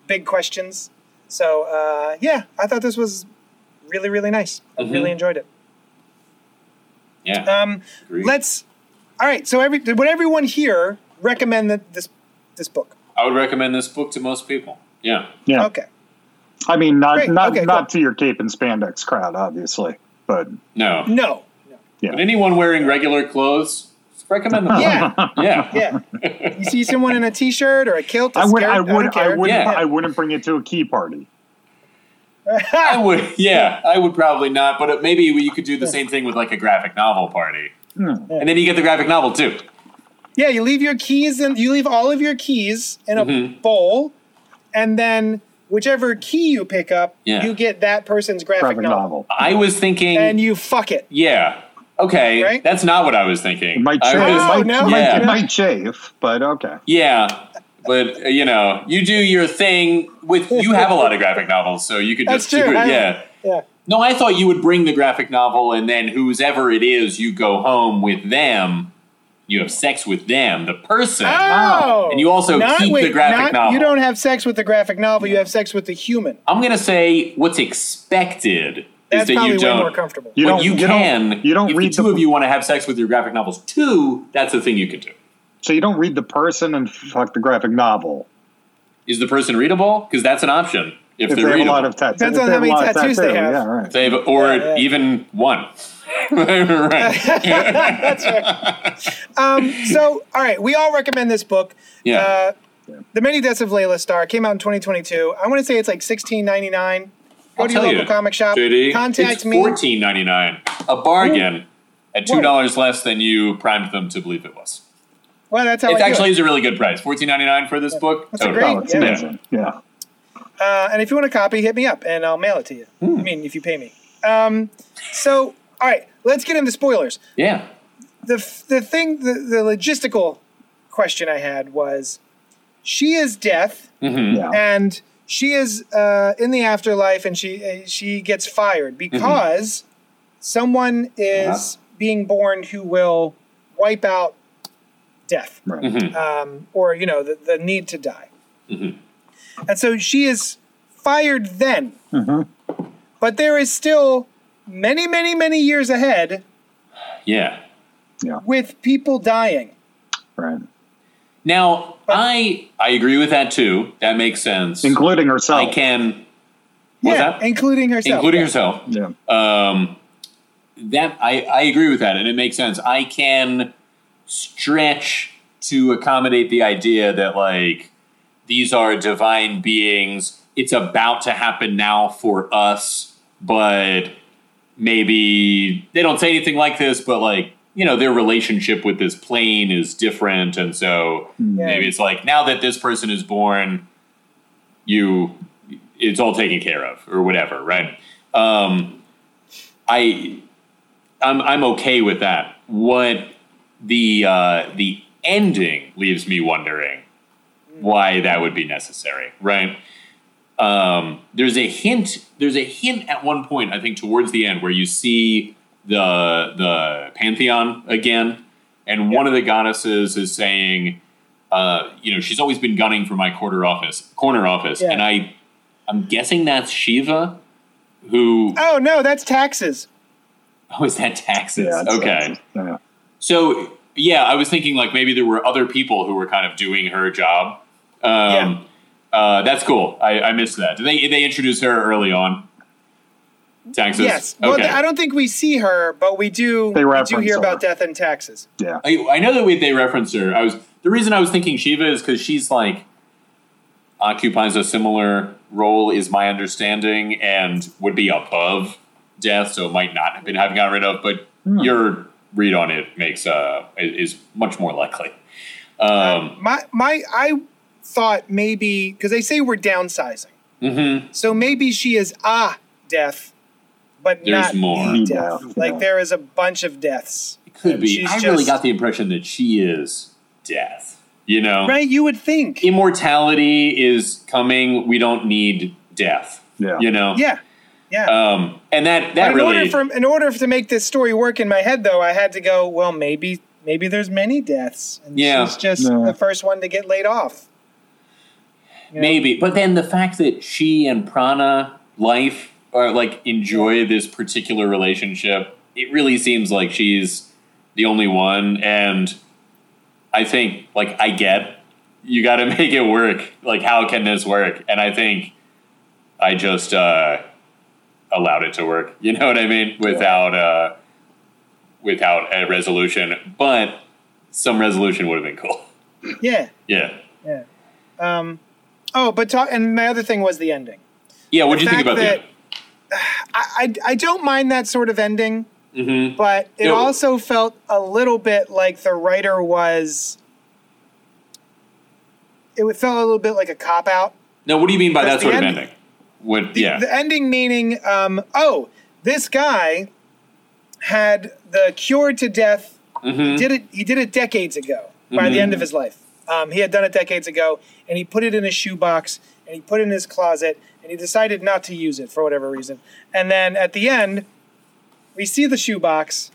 big questions. So uh, yeah, I thought this was really really nice. I Mhm. really enjoyed it. Yeah. Um, Agreed. let's. All right. So every would everyone here recommend that this this book? I would recommend this book to most people. Yeah. Yeah. Okay. I mean not Great. not Okay, not to your cape and spandex crowd, obviously. But No. No. no. But anyone wearing regular clothes, recommend them. Yeah. Yeah. Yeah. You see someone in a t-shirt or a kilt. a I would skirt, I would don't I wouldn't Yeah. I wouldn't bring it to a key party. I would. Yeah, I would probably not. But maybe you could do the same thing with like a graphic novel party, Hmm. and then you get the graphic novel too. Yeah, you leave your keys and you leave all of your keys in a Mhm. bowl, and then whichever key you pick up, Yeah. you get that person's graphic, Graphic novel. novel. I was thinking. and you fuck it. yeah. Okay. Right? That's not what I was thinking. It might I chafe. was- Oh, it might, no? it might- Yeah. it might chafe, but okay. Yeah. But uh, you know, you do your thing with. You have a lot of graphic novels, so you could That's just true. do it. Yeah. Yeah. No, I thought you would bring the graphic novel, and then whoever it is, you go home with them. You have sex with them, the person, Oh, and you also Not- keep the graphic not- novel. You don't have sex with the graphic novel. You have sex with the human. I'm gonna say what's expected That's is that probably you way don't. more comfortable. You but don't- you you don't- can. you don't if read the two the- of you want to have sex with your graphic novels too. That's the thing you can do. So you don't read the person and fuck the graphic novel. Is the person readable? Because that's an option. If, If they're they have a lot of tattoos. Depends on they how have a many lot of tattoos they have. Yeah, right. They have- or Yeah, yeah. even one. right. That's right. Um, so, all right, we all recommend this book. Yeah. Uh, the Many Deaths of Laila Starr came out in 2022. I want to say it's like 16.99. Go I'll to your tell local you, comic shop. JD, Contact it's me. Fourteen ninety nine, a bargain at two dollars less than you primed them to believe it was. Well, that's how It I actually it. is a really good price. Fourteen ninety nine for this book. That's a Totally. great- Oh, it's Yeah. amazing. Yeah. Uh, and if you want a copy, hit me up and I'll mail it to you. Hmm. I mean, if you pay me. Um, so, all right, let's get into spoilers. Yeah. the the thing the, the logistical question I had was she is death hmm Yeah. and she is uh, in the afterlife and she uh, she gets fired because someone is being born who will wipe out death Right. Mhm. um, or you know the, the need to die Mhm. and so she is fired then Mhm. but there is still many many many years ahead Yeah. yeah. with people dying Right. Now, I I agree with that too. That makes sense. Including herself. I can. What's yeah that? including herself Including yeah. herself. Yeah. Um, that I, I agree with that, and it makes sense. I can stretch to accommodate the idea that like these are divine beings. It's about to happen now for us, but maybe they don't say anything like this. But like you know, their relationship with this plane is different, and so Yeah. maybe it's like now that this person is born, you it's all taken care of or whatever, right? Um, I I'm I'm okay with that. What the uh, the ending leaves me wondering why that would be necessary, right? Um, there's a hint. There's a hint at one point, I think, towards the end, where you see the the pantheon again, and one of the goddesses is saying, uh, you know, she's always been gunning for my corner office, corner office, Yeah. and I, I'm guessing that's Shiva, who oh no that's taxes Oh, is that taxes? Yeah. okay. Yeah. So yeah, I was thinking like maybe there were other people who were kind of doing her job. Um, Yeah. uh, that's cool. I, I missed that. Did they they introduce her early on? Taxes. yes well Okay. i don't think we see her but we do They we do hear her. about death and taxes Yeah. I, I know that we, they reference her. I was the reason I was thinking Shiva is because she's like occupies a similar role, is my understanding, and would be above death, so it might not have been having gotten rid of. But your read on it makes uh is much more likely. Um, my my i thought maybe because they say we're downsizing mhm. So maybe she is a death, but There's not more. death. yeah. Like there is a bunch of deaths. It could be. she's I really got the impression that she is death. You know, Right? You would think. immortality is coming. We don't need death. Yeah. You know. Yeah. Yeah. Um, and that that in really order for in order to make this story work in my head, though, I had to go. Well, maybe maybe there's many deaths, and Yeah. she's just Yeah. the first one to get laid off. You know? Maybe, but then the fact that she and Prana life are like enjoy this particular relationship, it really seems like she's the only one. And I think, like, I get you got to make it work. Like, how can this work? And I think I just uh, allowed it to work. You know what I mean? Without uh, without a resolution, but some resolution would have been cool. Yeah. Yeah, Yeah. Um. Oh, but talk. And my other thing was the ending. yeah. What do you think about that- I, I I don't mind that sort of ending. Mm-hmm. but it also felt a little bit like the writer was it felt a little bit like a cop out No, what do you mean by that sort the of end- ending? What? the, yeah. the ending meaning um, oh this guy had the cure to death Mhm. did it he did it decades ago by the Mhm. end of his life um, he had done it decades ago and he put it in a shoebox and he put it in his closet and he decided not to use it for whatever reason and then at the end we see the shoebox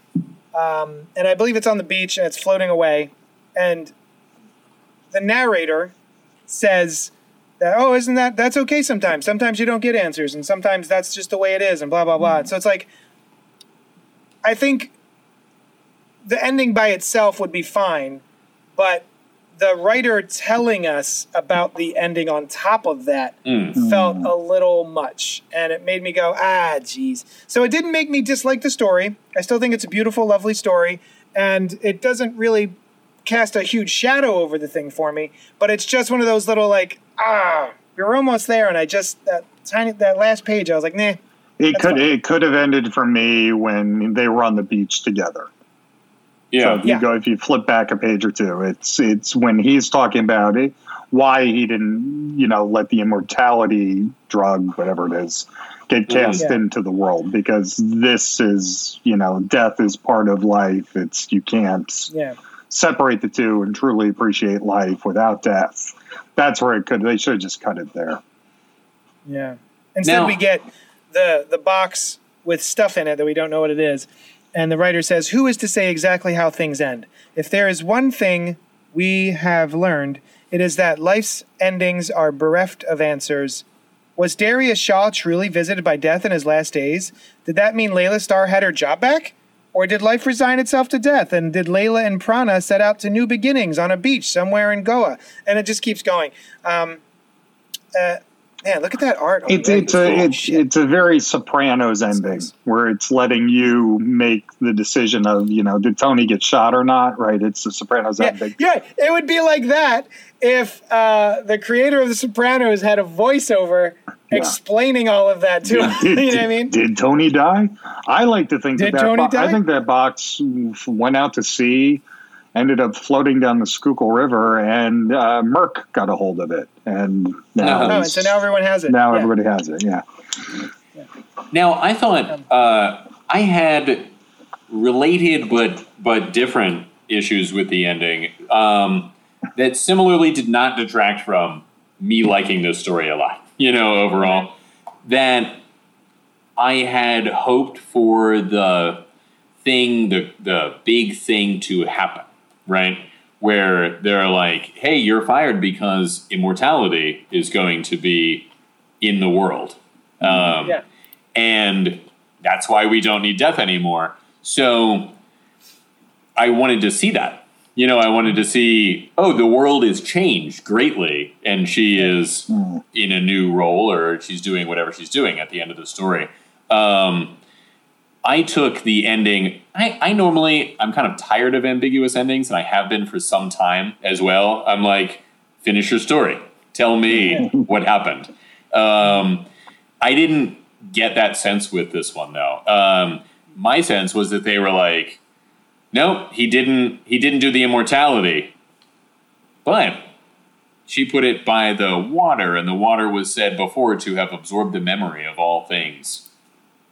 um, and i believe it's on the beach and it's floating away and the narrator says that oh isn't that that's okay sometimes. Sometimes you don't get answers and sometimes that's just the way it is and blah blah blah. So it's like i think the ending by itself would be fine but the writer telling us about the ending on top of that Mm. felt a little much and it made me go ah jeez so it didn't make me dislike the story. I still think it's a beautiful lovely story and it doesn't really cast a huge shadow over the thing for me but it's just one of those little like ah you're almost there and i just that tiny that last page i was like nah It could fine. it could have ended for me when they were on the beach together. So Yeah. if you Yeah. go if you flip back a page or two, it's it's when he's talking about it, why he didn't, you know, let the immortality drug, whatever it is, get cast Yeah. into the world because this is, you know, death is part of life. It's you can't yeah separate the two and truly appreciate life without death. That's where it could they should have just cut it there. Yeah. Instead, Now- we get the the box with stuff in it that we don't know what it is, And the writer says, Who is to say exactly how things end? If there is one thing we have learned, it is that life's endings are bereft of answers. Was Darius Shaw truly visited by death in his last days? Did that mean Laila Starr had her job back? Or did life resign itself to death? And did Laila and Prana set out to new beginnings on a beach somewhere in Goa? And it just keeps going. Um, uh, man, look at that art. It's it's a Oh, it's, it's a very Sopranos ending where it's letting you make the decision of you know did Tony get shot or not right it's a Sopranos yeah, ending yeah, it would be like that if uh, the creator of The Sopranos had a voiceover explaining all of that to him. Did, you know what I mean? Did Tony die? I like to think Did that, that Tony bo- I think that box went out to sea, ended up floating down the Schuylkill River, and uh, Merck got a hold of it, and now, Oh, Oh, so now everyone has it. now Yeah. everybody has it. Yeah, Now, I thought uh, I had related but but different issues with the ending um, that similarly did not detract from me liking this story a lot. You know, overall, that I had hoped for the thing, the the big thing to happen, right? Where they're like, "Hey, you're fired because immortality is going to be in the world." Um, Yeah. and that's why we don't need death anymore. So I wanted to see that. You know, I wanted to see, oh, the world is changed greatly, and she is in a new role, or she's doing whatever she's doing at the end of the story. Um, I took the ending. I, I normally I'm kind of tired of ambiguous endings, and I have been for some time as well. I'm like, finish your story. Tell me what happened. Um, I didn't get that sense with this one though. Um, my sense was that they were like, no, he didn't. He didn't do the immortality, but she put it by the water, and the water was said before to have absorbed the memory of all things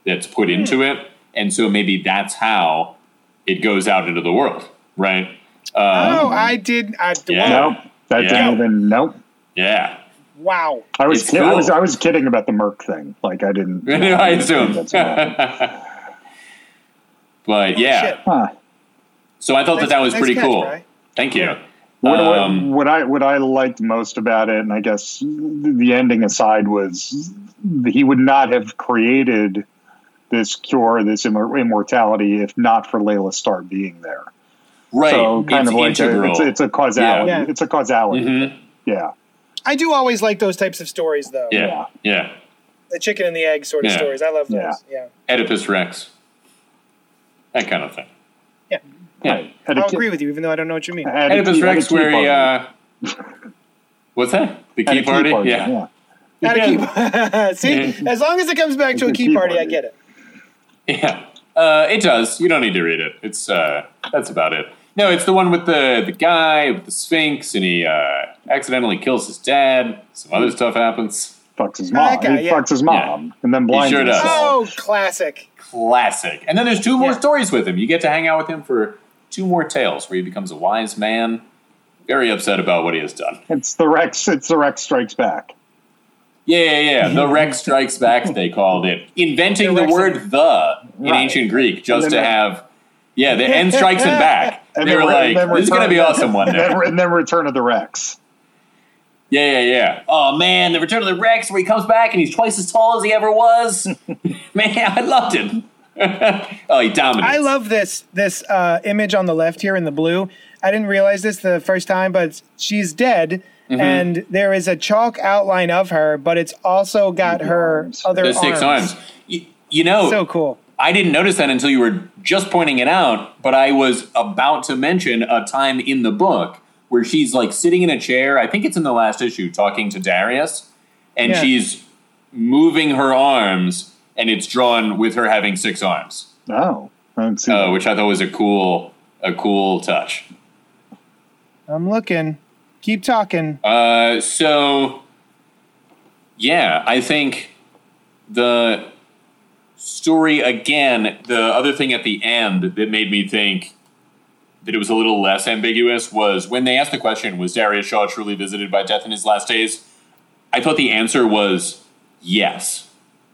that's put into it, and so maybe that's how it goes out into the world, right? Um, Oh, I did. I, Yeah. wow. nope, that Yeah. didn't even nope. yeah. wow. I was It's kid- I was. I was kidding about the Merck thing. Like I didn't. I assume. That's what happened. but yeah, Shit. Huh. So I thought Nice- that that was nice pretty catch, cool. Bri. Thank you. What, what- Um, what I what I liked most about it, and I guess the ending aside, was he would not have created this cure, this immortality, if not for Laila Starr being there. Right. So kind it's of like a, integral. it's, it's a causality. Yeah. It's a causality. Mhm. Yeah. I do always like those types of stories, though. yeah. Yeah. The chicken and the egg sort of Yeah. stories. I love those. Yeah. Yeah. Oedipus Rex. That kind of thing. Yeah. Yeah. Right. Had a I'll key- agree with you, even though I don't know what you mean. had a Oedipus key- Rex, key where he. Uh, what's that? The Had a key party? Yeah. How to Yeah. keep. See, as long as it comes back to a key key party, I get it. Yeah. Uh, it does. You don't need to read it. It's uh, that's about it. No, it's the one with the the guy with the Sphinx, and he uh, accidentally kills his dad. Some other stuff happens. Fucks his mom. guy, he yeah. fucks his mom, and then blinds sure does. himself. Oh, classic. Classic. And then there's two more Yeah. stories with him. You get to hang out with him for two more tales, where he becomes a wise man, very upset about what he has done. It's the Rex. It's the Rex Strikes Back. Yeah, yeah, yeah. The Rex Strikes Back, they called it. Inventing The the, word the in Right. ancient Greek just to have, yeah, the end strikes and back. And they were re- like, this is going to be awesome one day. and then Return of the Rex. Yeah, yeah, yeah. Oh, man, the Return of the Rex where he comes back and he's twice as tall as he ever was. man, I loved it. oh, he dominates. I love this this uh, image on the left here in the blue. I didn't realize this the first time, but she's dead, Mm-hmm. and there is a chalk outline of her, but it's also got her arms. other the six arms. You, you know, So cool. I didn't notice that until you were just pointing it out, but I was about to mention a time in the book where she's like sitting in a chair. I think it's in the last issue talking to Darius, and Yeah. she's moving her arms, and it's drawn with her having six arms, Oh, I didn't see uh, that. which I thought was a cool, a cool touch. I'm looking. Keep talking. Uh, so, yeah, I think the story again. The other thing at the end that made me think that it was a little less ambiguous was when they asked the question, "Was Darius Shaw truly visited by death in his last days?" I thought the answer was yes.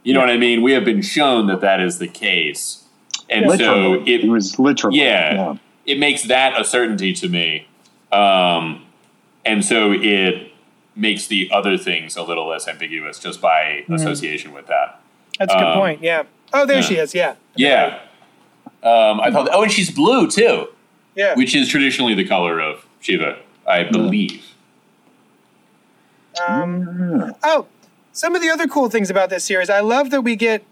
You know what I mean? We have been shown that that is the case, and literally, so it it was literally. yeah, it makes that a certainty to me, um, and so it makes the other things a little less ambiguous just by association with that. That's a good Um, point. Yeah. Oh, there yeah. she is. Yeah. Yeah. Um, I thought. Oh, and she's blue too, Yeah. which is traditionally the color of Shiva, I believe. Um, oh, some of the other cool things about this series, I love that we get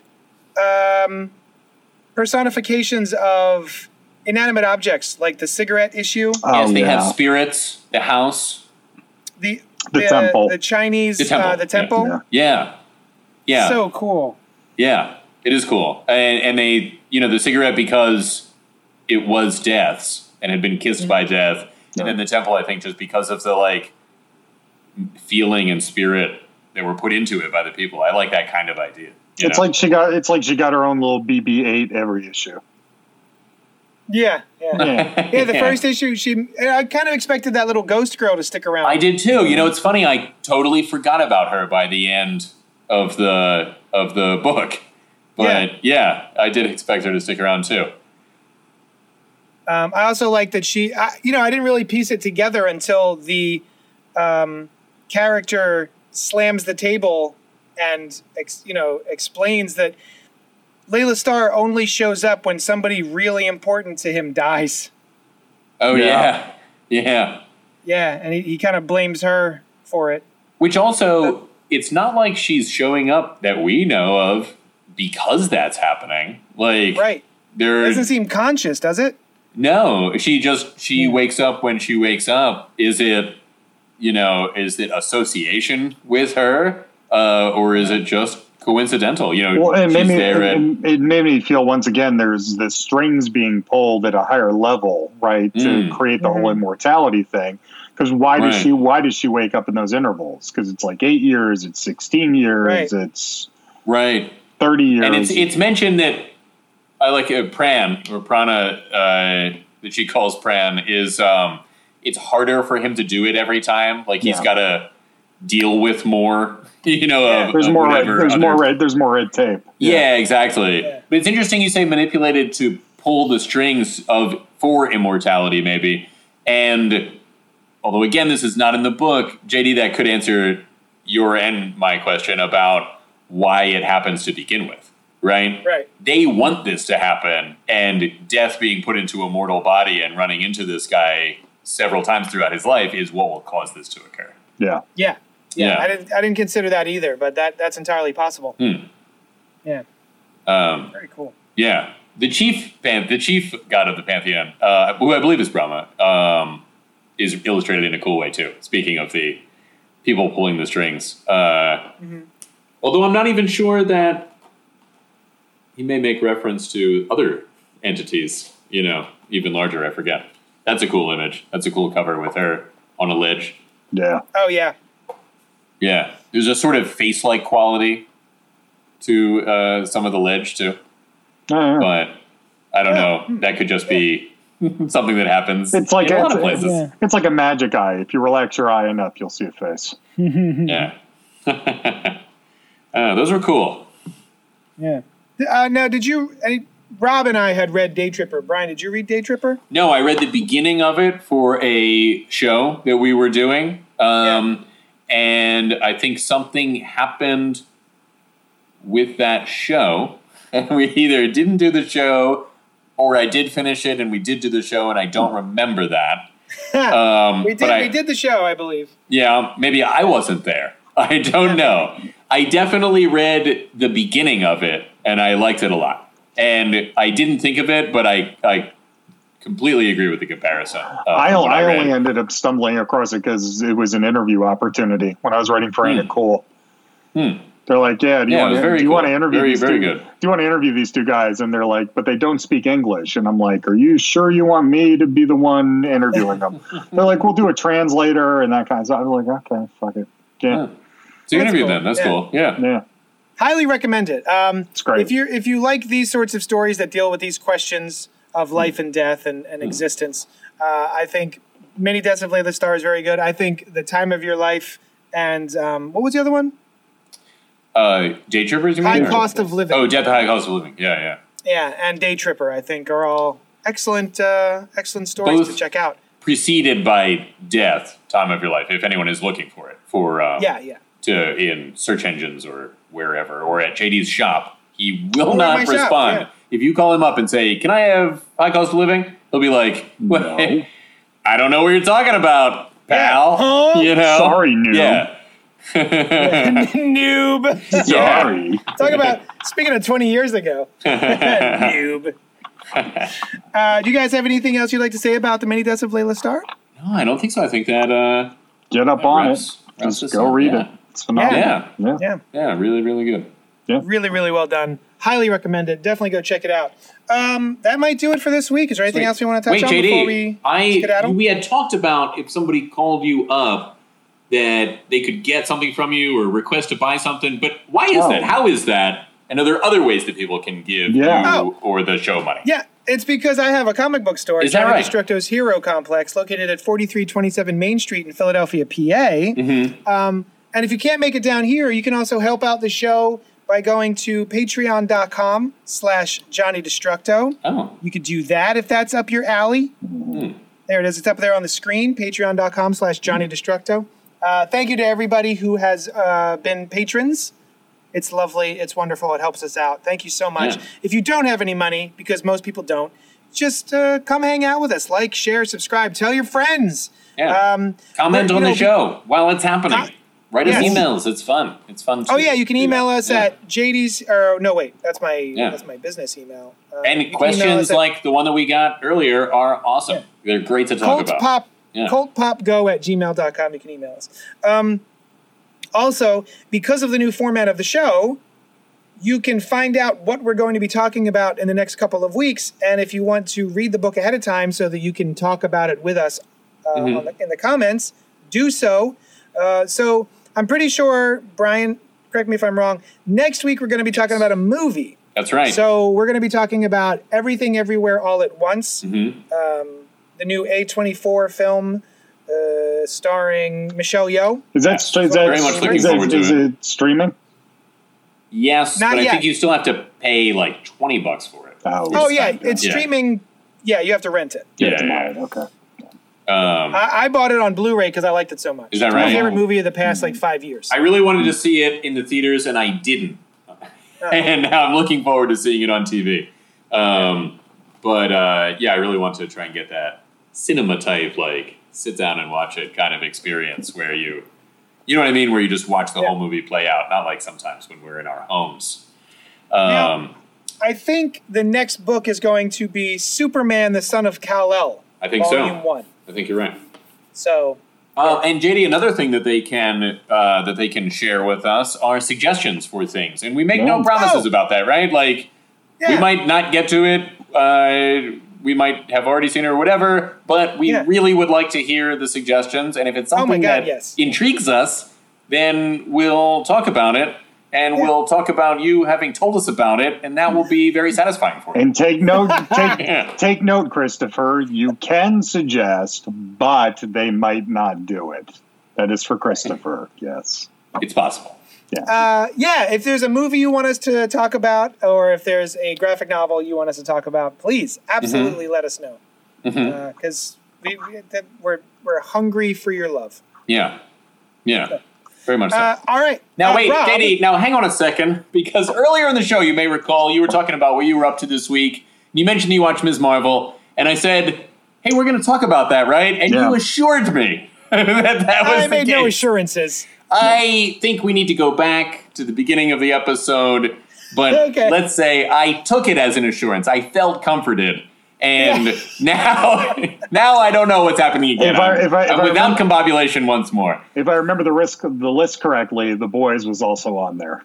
um, personifications of inanimate objects, like the cigarette issue, Oh, yes, they have spirits. The house. the The temple. the Chinese, The temple, Uh, the yeah. temple. Yeah. Yeah. Yeah. So cool. Yeah, it is cool, and and they, you know, the cigarette because it was death's and had been kissed by death, and then the temple, I think, just because of the like feeling and spirit that were put into it by the people. I like that kind of idea. It's know? like she got. It's like she got her own little BB-8 every issue. Yeah. Yeah. Yeah. Yeah, the first issue, she. I kind of expected that little ghost girl to stick around. I did too. You know, it's funny. I totally forgot about her by the end of the of the book, but yeah, I did expect her to stick around too. Um, I also like that she, I, you know, I didn't really piece it together until the um, character slams the table and, ex, you know, explains that Laila Starr only shows up when somebody really important to him dies. Oh Yeah. yeah, yeah. Yeah, and he, he kind of blames her for it. Which also, it's not like she's showing up that we know of because that's happening. Like, Right. there, Doesn't seem conscious, does it? no, she just she wakes up when she wakes up. Is it, you know, is it association with her, uh, or is it just coincidental? You know, Well, it made she's me. there at- It, it made me feel once again. There's the strings being pulled at a higher level, right, to Mm. create the Mhm. whole immortality thing. Because why does she? Why does she wake up in those intervals? Because it's like eight years, it's sixteen years, Right. it's right. thirty years. and it's it's mentioned that I like uh, Pran or Prana uh, that she calls Pran is um, it's harder for him to do it every time. Like he's Yeah. got to deal with more, you know. Yeah. Of, there's of more. Red, there's other- more red. There's more red tape. Yeah, exactly. Yeah. But it's interesting you say manipulated to pull the strings of for immortality, maybe. And although again, this is not in the book, JD, that could answer your and my question about why it happens to begin with, right? Right. They want this to happen, and death being put into a mortal body and running into this guy several times throughout his life is what will cause this to occur. Yeah. Yeah. Yeah. Yeah. I didn't I didn't consider that either, but that that's entirely possible. Hmm. Yeah. Um, Very cool. Yeah, the chief, pan- the chief god of the pantheon, uh, who I believe is Brahma, um, is illustrated in a cool way too. Speaking of the people pulling the strings, uh, although I'm not even sure that he may make reference to other entities. You know, even larger. I forget. That's a cool image. That's a cool cover with her on a ledge. Yeah. Oh yeah. Yeah, there's a sort of face-like quality to uh, some of the ledge too. Uh, but I don't know. That could just be something that happens. It's like in a lot it's, of places. yeah. it's like a magic eye. If you relax your eye enough, you'll see a face. Yeah. Uh, those were cool. Yeah. Uh, now, did you? Any, Rob and I had read Day Tripper. Brian, did you read Day Tripper? No, I read the beginning of it for a show that we were doing, um, and I think something happened with that show, and we either didn't do the show or I did finish it and we did do the show, and I don't remember that. Um, we did. I, we did the show, I believe. Yeah, maybe I wasn't there. I don't know. I definitely read the beginning of it and I liked it a lot. And I didn't think of it, but I, I completely agree with the comparison. uh, I, from I only ended up stumbling across it because it was an interview opportunity when I was writing for Ain't It Hmm. Cool. Hmm. They're like, yeah, do you Yeah, want to very do you cool. want to interview Very, these very two, good. Do you want to interview these two guys? And they're like, but they don't speak English. And I'm like, are you sure you want me to be the one interviewing them? they're like, we'll do a translator and that kind of stuff. I'm like, okay, fuck it. Yeah, Huh. So you That's interviewed cool. them. That's Yeah. cool. Yeah. yeah. Highly recommend it. Um, It's great. If you if you like these sorts of stories that deal with these questions of life and death and, and existence, uh, I think Many Deaths of Laila Starr is very good. I think The Time of Your Life and um, what was the other one? Uh, Day Trippers, you mean? High Or- Cost of Living. Oh, Death, High Cost of Living. Yeah, yeah. Yeah, and Day Tripper, I think, are all excellent, uh, excellent stories Both- to check out. Preceded by death, time of your life, if anyone is looking for it for um, Yeah, yeah. to in search engines or wherever or at JD's shop, he will Or not my shop, respond. yeah. If you call him up and say, "Can I have high cost of living?" He'll be like, well, No. "I don't know what you're talking about, pal." Huh? You know, Sorry, noob. Yeah. Noob. Sorry. Talk about speaking of twenty years ago. Noob. Uh, do you guys have anything else you'd like to say about the many deaths of Laila Starr? No, I don't think so. I think that uh, Get up on it. Just go read yeah. it. It's phenomenal. Yeah. Yeah. Yeah, yeah, really, really good. Yeah. really, really well done. Highly recommend it. Definitely go check it out. Um, that might do it for this week. Is there anything Sweet. else we want to touch Wait, on JD, before we skedaddle? I we had talked about if somebody called you up that they could get something from you or request to buy something. But why is Oh. that? How is that? And are there other ways that people can give Yeah. you or the show money? Yeah, it's because I have a comic book store, Is that Johnny right? Destructo's Hero Complex, located at 4327 Main Street in Philadelphia, PA. Mm-hmm. Um, and if you can't make it down here, you can also help out the show by going to patreon.com slash Johnny Destructo. Oh, You could do that if that's up your alley. Hmm. There it is. It's up there on the screen, patreon.com slash Johnny Destructo. Uh, thank you to everybody who has uh, been patrons. It's lovely. It's wonderful. It helps us out. Thank you so much. Yeah. If you don't have any money, because most people don't, just uh, come hang out with us. Like, share, subscribe, tell your friends. yeah. Um, Comment but, on know, the show while it's happening. Write us emails. It's fun. It's fun. Oh yeah, you can email us Yeah. at JD's. Or no, wait, that's my Yeah. that's my business email. Uh, And questions at- like the one that we got earlier are awesome. They're great to talk Cult about. Pop Yeah. cultpopgo at gmail.com. You can email us. Um, also, because of the new format of the show, you can find out what we're going to be talking about in the next couple of weeks. And if you want to read the book ahead of time so that you can talk about it with us uh, Mm-hmm. on the, in the comments, do so. Uh, so I'm pretty sure, Brian, correct me if I'm wrong, next week we're going to be talking about a movie. That's right. So we're going to be talking about Everything Everywhere All at Once, Mhm. the new A24 film uh, starring Michelle Yeoh. Is that, is that, Very much looking forward to is it. it streaming? yes, Not but I think you still have to pay like twenty bucks for it. Oh, Oh yeah, it's Yeah. streaming. Yeah, you have to rent it. Yeah, Yeah, it's yeah. Okay. Um, I, I bought it on Blu-ray because I liked it so much. Is that It's My favorite movie of the past like five years. I really wanted to see it in the theaters, and I didn't. and now I'm looking forward to seeing it on TV. Um, but uh, yeah, I really want to try and get that cinema type, like sit down and watch it kind of experience where you, you know what I mean, where you just watch the Yeah. whole movie play out, not like sometimes when we're in our homes. Um, I think the next book is going to be Superman: The Son of Kal El, I think so. Volume One. I think you're right. So Uh, and JD, another thing that they can uh, that they can share with us are suggestions for things, and we make no Yeah. promises Oh. about that, right? Like yeah, we might not get to it. Uh, we might have already seen it or whatever, but we Yeah. really would like to hear the suggestions. And if it's Oh something God, that yes. intrigues us, then we'll talk about it, and Yeah. we'll talk about you having told us about it, and that will be very satisfying for you. And take note, take Yeah. take note, Christopher. You can suggest, but they might not do it. That is for Christopher. Yes. It's possible. uh, yeah. If there's a movie you want us to talk about, or if there's a graphic novel you want us to talk about, please absolutely Mm-hmm. let us know because we, we, we're we're hungry for your love. Yeah, yeah, very much so. Uh, all right. Now Uh, wait, Rob, JD. Now hang on a second, because earlier in the show, you may recall you were talking about what you were up to this week. You mentioned you watched Ms. Marvel, and I said, "Hey, we're going to talk about that, right?" And Yeah. you assured me that that was I the made no assurances. I think we need to go back to the beginning of the episode, but Okay. let's say I took it as an assurance. I felt comforted. And Yeah. now, now I don't know what's happening again. If I- I'm- if I- if I'm I without remember- combobulation once more. If I remember the risk the list correctly, the boys was also on there.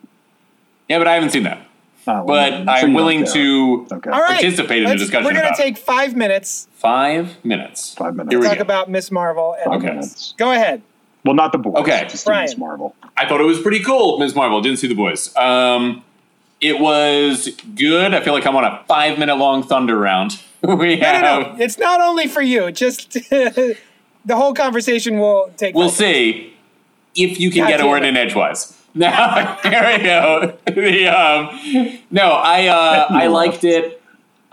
Yeah, but I haven't seen that. Oh, well, But so I'm willing to Okay. All right. participate in the discussion We're going to take five minutes five minutes. Five minutes. Here we talk go. about Miss Marvel. And Okay. minutes. Go ahead. Well, not the boys. Okay. Just Miss Marvel. I thought it was pretty cool, Miss Marvel. Didn't see the boys. Um, it was good. I feel like I'm on a five minute long thunder round. we No, have. no, no. It's not only for you. Just the whole conversation will take. We'll place. see if you can God get a word it. in edgewise. Now here we go. The, um, no, I uh, I liked it.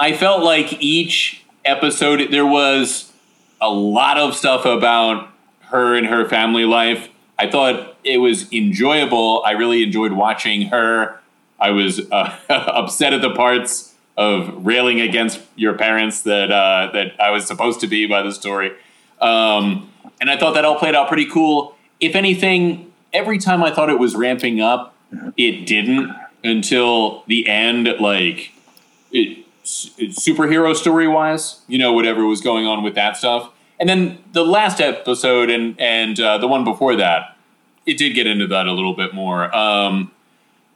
I felt like each episode there was a lot of stuff about her and her family life. I thought it was enjoyable. I really enjoyed watching her. I was uh, upset at the parts of railing against your parents that uh, that I was supposed to be by the story, um, and I thought that all played out pretty cool. If anything, every time I thought it was ramping up, it didn't until the end. Like it, superhero story wise, you know, whatever was going on with that stuff. And then the last episode and and uh, the one before that, it did get into that a little bit more. Um,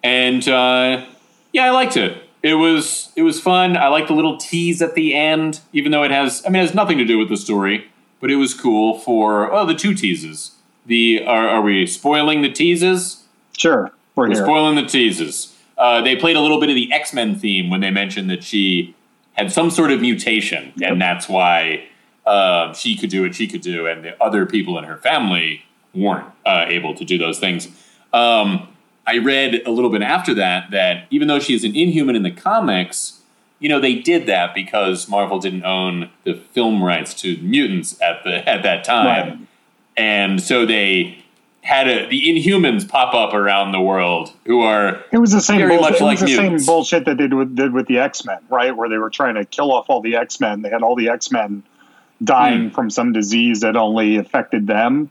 and uh, yeah, I liked it. It was it was fun. I like the little tease at the end, even though it has I mean it has nothing to do with the story, but it was cool for oh the two teases. The are, are we spoiling the teases? Sure, we're, We're spoiling the teases. Uh, they played a little bit of the X Men theme when they mentioned that she had some sort of mutation, and that's why uh, she could do what she could do, and the other people in her family weren't uh, able to do those things. Um, I read a little bit after that that even though she's an Inhuman in the comics, you know they did that because Marvel didn't own the film rights to mutants at the at that time, Right. and so they had a, the Inhumans pop up around the world who are It was the same Very bullshit. much it like was the mutants. same bullshit that they did with, did with the X Men, right? Where they were trying to kill off all the X Men. They had all the X Men dying hmm. from some disease that only affected them.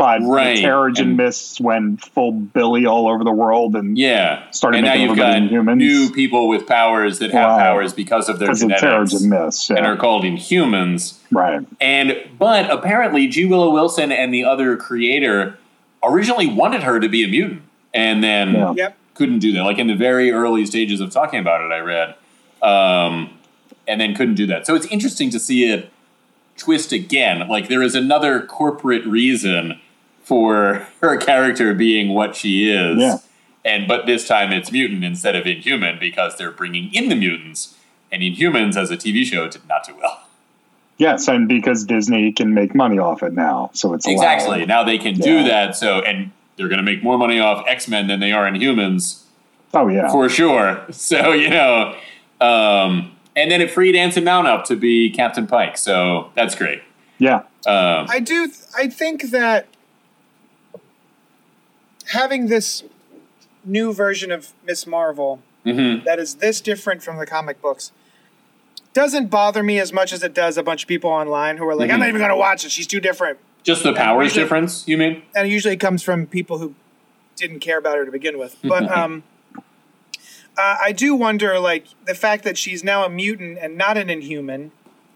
But Right. the Terrigen And- mists went full Billy all over the world, and Yeah. Started and now you've got everybody Inhumans. new people with powers that have Wow. powers because of their because of genetics Terrigen mists, and are called Inhumans. right? And but apparently G. Willow Wilson and the other creator originally wanted her to be a mutant and then Yeah. Couldn't do that. Like in the very early stages of talking about it, I read. Um, and then couldn't do that. So it's interesting to see it twist again. Like there is another corporate reason for her character being what she is. Yeah. And but this time it's mutant instead of inhuman because they're bringing in the mutants. And Inhumans as a TV show did not do well. Yes, and because Disney can make money off it now, so it's allowed. Exactly. Now they can do that. So and they're going to make more money off X Men than they are in Humans Oh yeah, for sure. So you know, um, and then it freed Anson Mount up to be Captain Pike. So that's great. yeah, Um, I do. th- I think that having this new version of Miss Marvel mhm. that is this different from the comic books doesn't bother me as much as it does a bunch of people online who are like, "I'm not even going to watch it. She's too different." Just the powers usually- difference, you mean? And it usually comes from people who didn't care about her to begin with. But um, uh, I do wonder, like the fact that she's now a mutant and not an Inhuman,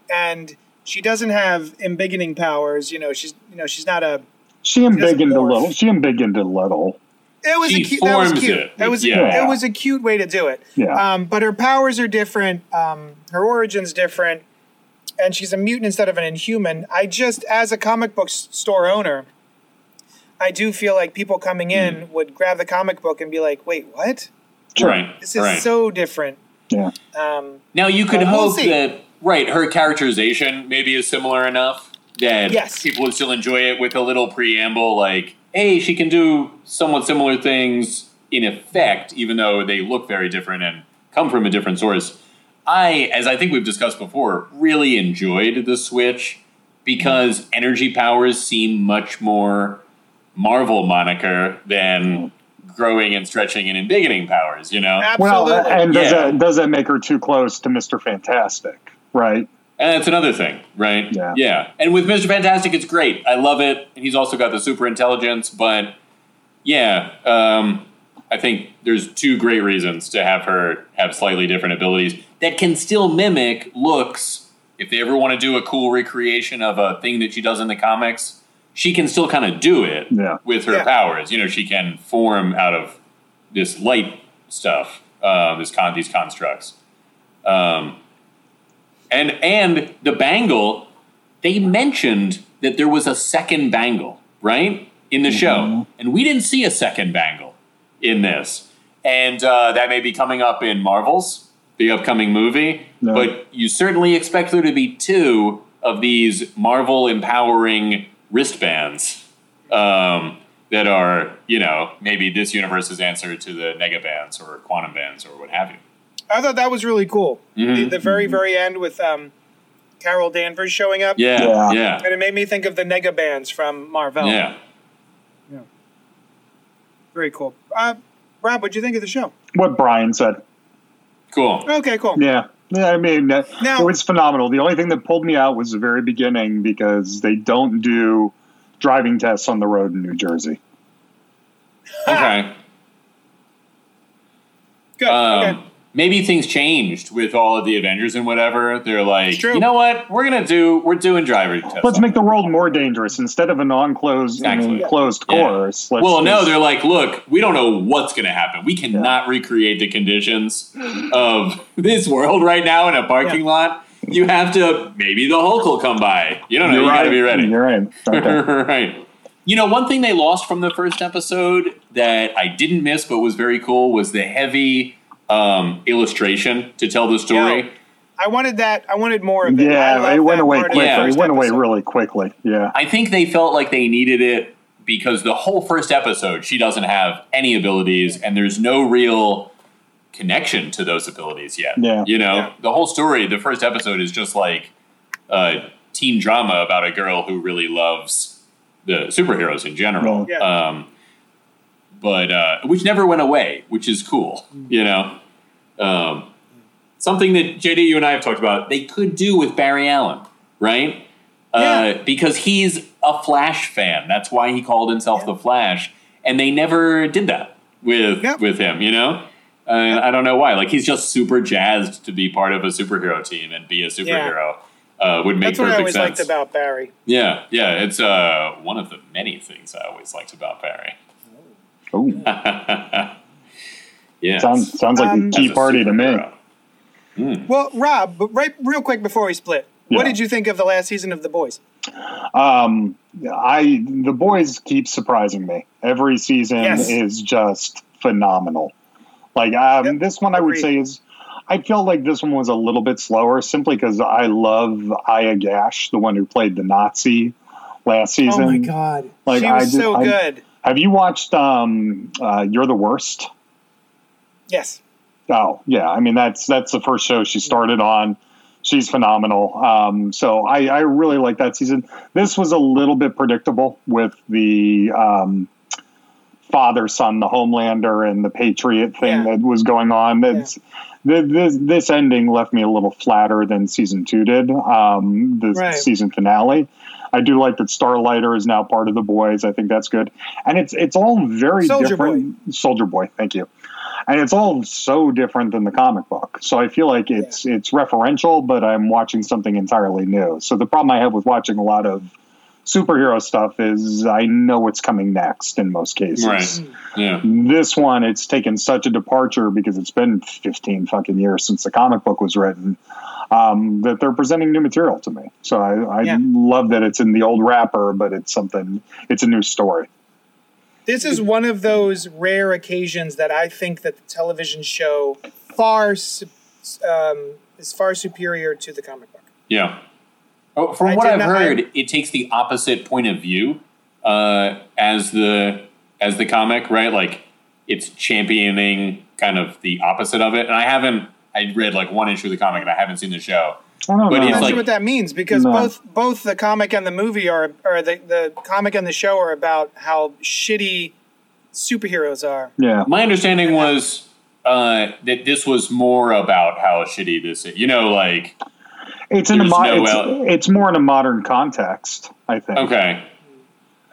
and she doesn't have embiggening powers. You know, she's you know she's not a she doesn't embiggened a morph. little. She embiggened a little. It was She a cute. That was cute. it. That was Yeah. it was a cute way to do it. Yeah. Um, but her powers are different. Um, her origin's different, and she's a mutant instead of an inhuman. I just, as a comic book store owner, I do feel like people coming in Hmm. would grab the comic book and be like, "Wait, what? Sure. Right. This is right. so different." Yeah, Um, Now you could Uh, we'll hope that right her characterization maybe is similar enough that Yes. people would still enjoy it with a little preamble like, "Hey, she can do somewhat similar things in effect, even though they look very different and come from a different source." I, as I think we've discussed before, really enjoyed the switch because energy powers seem much more Marvel moniker than growing and stretching and embiggening powers. You know, absolutely. well, and does Yeah. that does that make her too close to Mister Fantastic? Right? And that's another thing, right? Yeah. Yeah. And with Mr. Fantastic, it's great. I love it. And he's also got the super intelligence, but yeah, um, I think there's two great reasons to have her have slightly different abilities that can still mimic looks. If they ever want to do a cool recreation of a thing that she does in the comics, she can still kind of do it Yeah. with her Yeah. powers. You know, she can form out of this light stuff, uh, this con- these constructs. Um, and and the bangle, they mentioned that there was a second bangle, right, in the show, and we didn't see a second bangle in this, and uh, that may be coming up in Marvels, the upcoming movie. No. But you certainly expect there to be two of these Marvel empowering wristbands. Um, that are you know maybe this universe's answer to the negabands or quantum bands or what have you. I thought that was really cool. Mhm. The, the very very end with um, Carol Danvers showing up. Yeah, Yeah. yeah, And it made me think of the nega bands from Marvel. yeah. Yeah. Very cool. Uh, Rob, what'd you think of the show? What Brian said. Cool. Okay, cool. Yeah. Yeah, I mean, uh, Now- it was phenomenal. The only thing that pulled me out was the very beginning because they don't do driving tests on the road in New Jersey. Okay. Good. Um, okay. Maybe things changed with all of the Avengers and whatever. They're like, you know what? We're gonna do. We're doing driver tests. Let's make the world more dangerous instead of a non-closed and Exactly. enclosed Yeah. course. Let's well, no, they're like, look, we don't know what's going to happen. We cannot recreate the conditions of this world right now in a parking Yeah. lot. You have to, maybe the Hulk will come by. You don't know. You're you got to be ready. You're right. Okay. right. You know, one thing they lost from the first episode that I didn't miss but was very cool was the heavy um, illustration to tell the story. Yeah. I wanted that. I wanted more of it. Yeah, it went away part of the quickly. Yeah. It first went away really quickly. Yeah. I think they felt like they needed it because the whole first episode, she doesn't have any abilities, and there's no real connection to those abilities yet. Yeah. You know, Yeah. the whole story, the first episode is just like a teen drama about a girl who really loves the superheroes in general. Yeah. Um, but uh, which never went away, which is cool. You know, um, something that JD, you and I have talked about. They could do with Barry Allen, right? Yeah. Uh, because he's a Flash fan. That's why he called himself the Flash, and they never did that with Yep. with him. You know, uh, I don't know why. Like he's just super jazzed to be part of a superhero team and be a superhero. Uh, would make perfect sense. That's what I always sense. liked about Barry. yeah, yeah, it's uh, one of the many things I always liked about Barry. Ooh, Yeah, sounds sounds like Um, a key party to me. Well, Rob, but right, real quick before we split, what did you think of the last season of The Boys? Um, I the boys keep surprising me. Every season Yes. is just phenomenal. Like um, Yep, this one, I would agreed. say is. I felt like this one was a little bit slower, simply because I love Aya Cash, the one who played the Nazi last season. oh my God, Like, she I was did- so I- good. Have you watched um, uh, You're the Worst? Yes. Oh yeah, I mean that's that's the first show she started on. She's phenomenal. Um, so I, I really like that season. This was a little bit predictable with the um, father son, the Homelander, and the Patriot thing Yeah. that was going on. That's th- this this ending left me a little flatter than season two did. Um, the Right. season finale. I do like that Starlighter is now part of the boys. I think that's good, and it's it's all very Soldier different. Soldier Boy, thank you and it's all so different than the comic book. So I feel like it's it's referential, but I'm watching something entirely new. So the problem I have with watching a lot of superhero stuff is I know what's coming next in most cases. Right. Yeah. This one, it's taken such a departure because it's been 15 fucking years since the comic book was written um, that they're presenting new material to me. So I, I Yeah. love that it's in the old wrapper, but it's something, it's a new story. This is one of those rare occasions that I think that the television show far um, is far superior to the comic book. Yeah. Oh, from I what I've not- heard, I- it takes the opposite point of view uh, as the as the comic, right? Like it's championing kind of the opposite of it. And I haven't. I read like one issue of the comic, and I haven't seen the show. I don't But know. it's I'm not like- sure what that means because No. both both the comic and the movie are or the, the comic and the show are about how shitty superheroes are. yeah. My understanding was uh, that this was more about how shitty this is. You know, like It's in a mo- no it's, out- it's more in a modern context, I think. okay.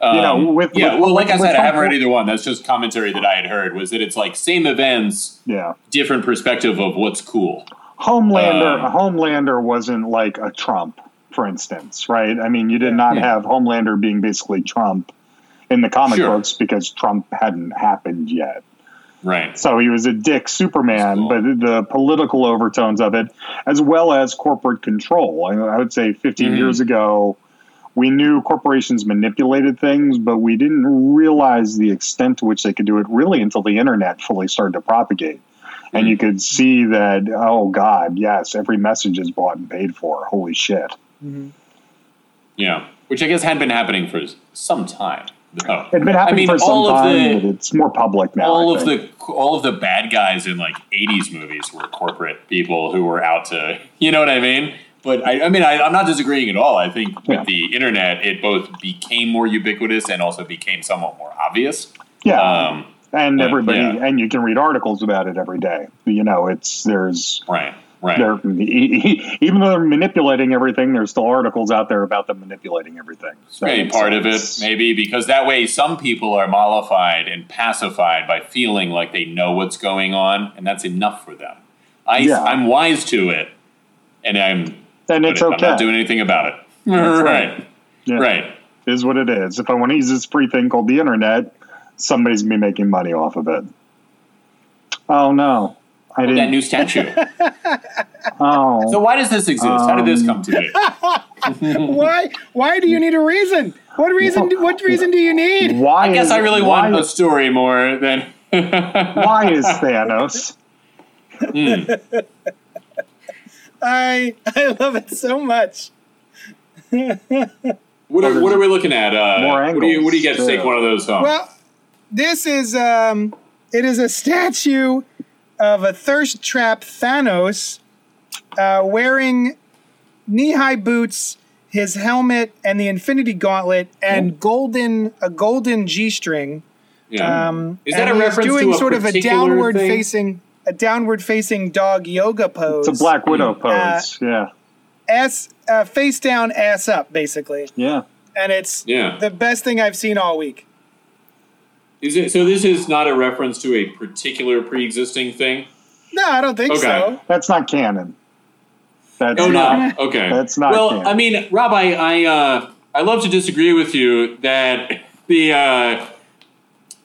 You know, Um, with- yeah, with- well, like with- I said, I haven't read either one. That's just commentary that I had heard. Was that it's like same events, Yeah. different perspective of what's cool. Homelander Um, Homelander wasn't like a Trump, for instance, right? I mean, you did not Yeah. have Homelander being basically Trump in the comic Sure. books because Trump hadn't happened yet. Right. So he was a dick Superman, That's but the political overtones of it, as well as corporate control. I, I would say 15 Mhm. years ago, we knew corporations manipulated things, but we didn't realize the extent to which they could do it really until the internet fully started to propagate. And Mhm. you could see that, oh God, yes, every message is bought and paid for. Holy shit. Yeah. Which I guess had been happening for some time. No. It'd been happening I mean, for some all of time, the- it's more public now. all of the all of the bad guys in like 80s movies were corporate people who were out to you know what i mean but i, I mean I, i'm not disagreeing at all i think with the internet it both became more ubiquitous and also became somewhat more obvious yeah, um, and everybody, yeah. and you can read articles about it every day. You know, it's there's right right they're even though they're manipulating everything, there's still articles out there about them manipulating everything. So maybe part of it maybe because that way some people are mollified and pacified by feeling like they know what's going on and that's enough for them I, Yeah. i'm wise to it and i'm and it's okay. I'm not doing anything about it That's right right. Yeah. right is what it is. If I want to use this free thing called the internet, somebody's gonna be making money off of it. Oh no, I that didn't. new statue oh, So why does this exist? How did this Um, come to be? Why? Why do you need a reason? What reason? do- What reason do you need? why? I guess is, I really want a story more than. Why is Thanos? I I love it so much. What are, what are we looking at? Uh, More what do you what do you get to take one of those home? Well, this is um, it is a statue of a thirst trap Thanos uh, wearing knee-high boots, his helmet, and the Infinity Gauntlet, and golden a golden G-string. yeah. Um, Is that a he's reference to doing a sort of a downward thing? facing a downward facing dog yoga pose? It's a Black Widow Hmm. pose. yeah, ass uh, face down, ass up, basically, yeah. and it's Yeah. the best thing I've seen all week. Is it so? This is not a reference to a particular pre-existing thing. No, I don't think Okay. so. That's not canon. That's Oh not. no. Okay. That's not Well, canon. I mean, Rob, I I, uh, I love to disagree with you that the uh,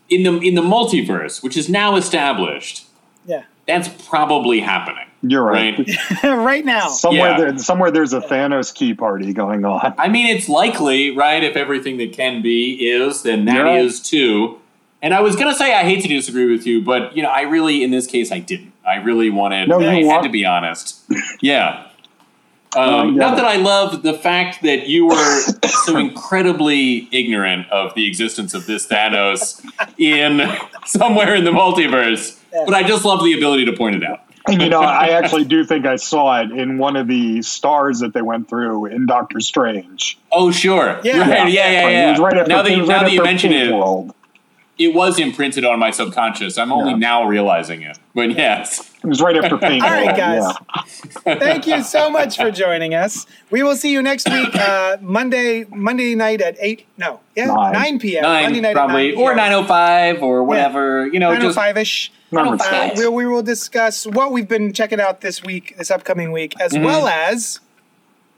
in the in the multiverse, which is now established, Yeah, that's probably happening. You're right. Right. right now. Somewhere Yeah. there, somewhere there's a Thanos key party going on. I mean, it's likely, right? If everything that can be is, then that is Yeah. too. And I was gonna say I hate to disagree with you, but you know, I really, in this case, I didn't. I really wanted. No, you I had want- to be honest. Yeah. Um, No, I not it. that I love the fact that you were so incredibly ignorant of the existence of this Thanos in somewhere in the multiverse, but I just love the ability to point it out. And you know, I actually do think I saw it in one of the stars that they went through in Doctor Strange. Oh, sure. Yeah. Right. Yeah. Yeah. It Yeah. right after, now that, you- was now right that you mention it, World. It was imprinted on my subconscious. I'm only Yeah. now realizing it. But yes. It was right after Pink All right, guys. yeah. Thank you so much for joining us. We will see you next week, uh, Monday, Monday night at eight. No, yeah, Nine. nine, p.m. Monday night probably at 9 or nine oh five or whatever. You know, Nine oh just five ish. Number Uh, six. we, we will discuss what we've been checking out this week, this upcoming week, as Mm-hmm. well as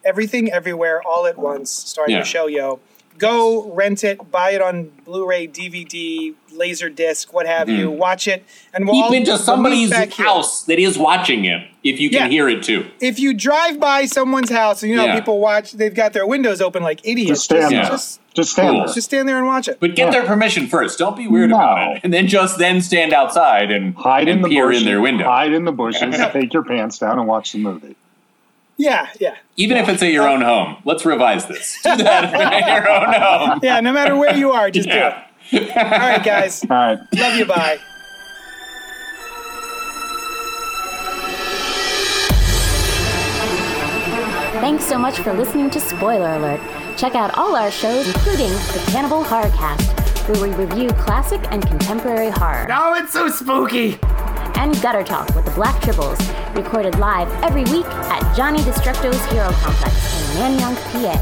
everything, everywhere, all at once, starring Yeah. Michelle Yeoh. Go rent it, buy it on Blu-ray, DVD, laser disc, what have you. Hmm. Watch it, and we'll all keep into we'll meet somebody's here. house that is watching it if you can Yeah. hear it too. If you drive by someone's house, and you know Yeah. people watch, they've got their windows open like idiots. Just stand just, there. just, Just stand Cool. there. just stand there and watch it. But get Yeah. their permission first. Don't be weird No. about it. And then just then stand outside and Hide in the peer bushes. in their window. Hide in the bushes. take your pants down and watch the movie. Yeah, yeah, Even if it's at your own home. Let's revise this. Do that at your own home. yeah. No matter where you are, just Yeah. do it. All right, guys. All right. Love you. Bye. Thanks so much for listening to Spoiler Alert. Check out all our shows, including the Cannibal Horrorcast, where we review classic and contemporary horror. Oh, it's so spooky! and Gutter Talk with the Black Tribbles, recorded live every week at Johnny Destructo's Hero Complex in Manayunk, PA.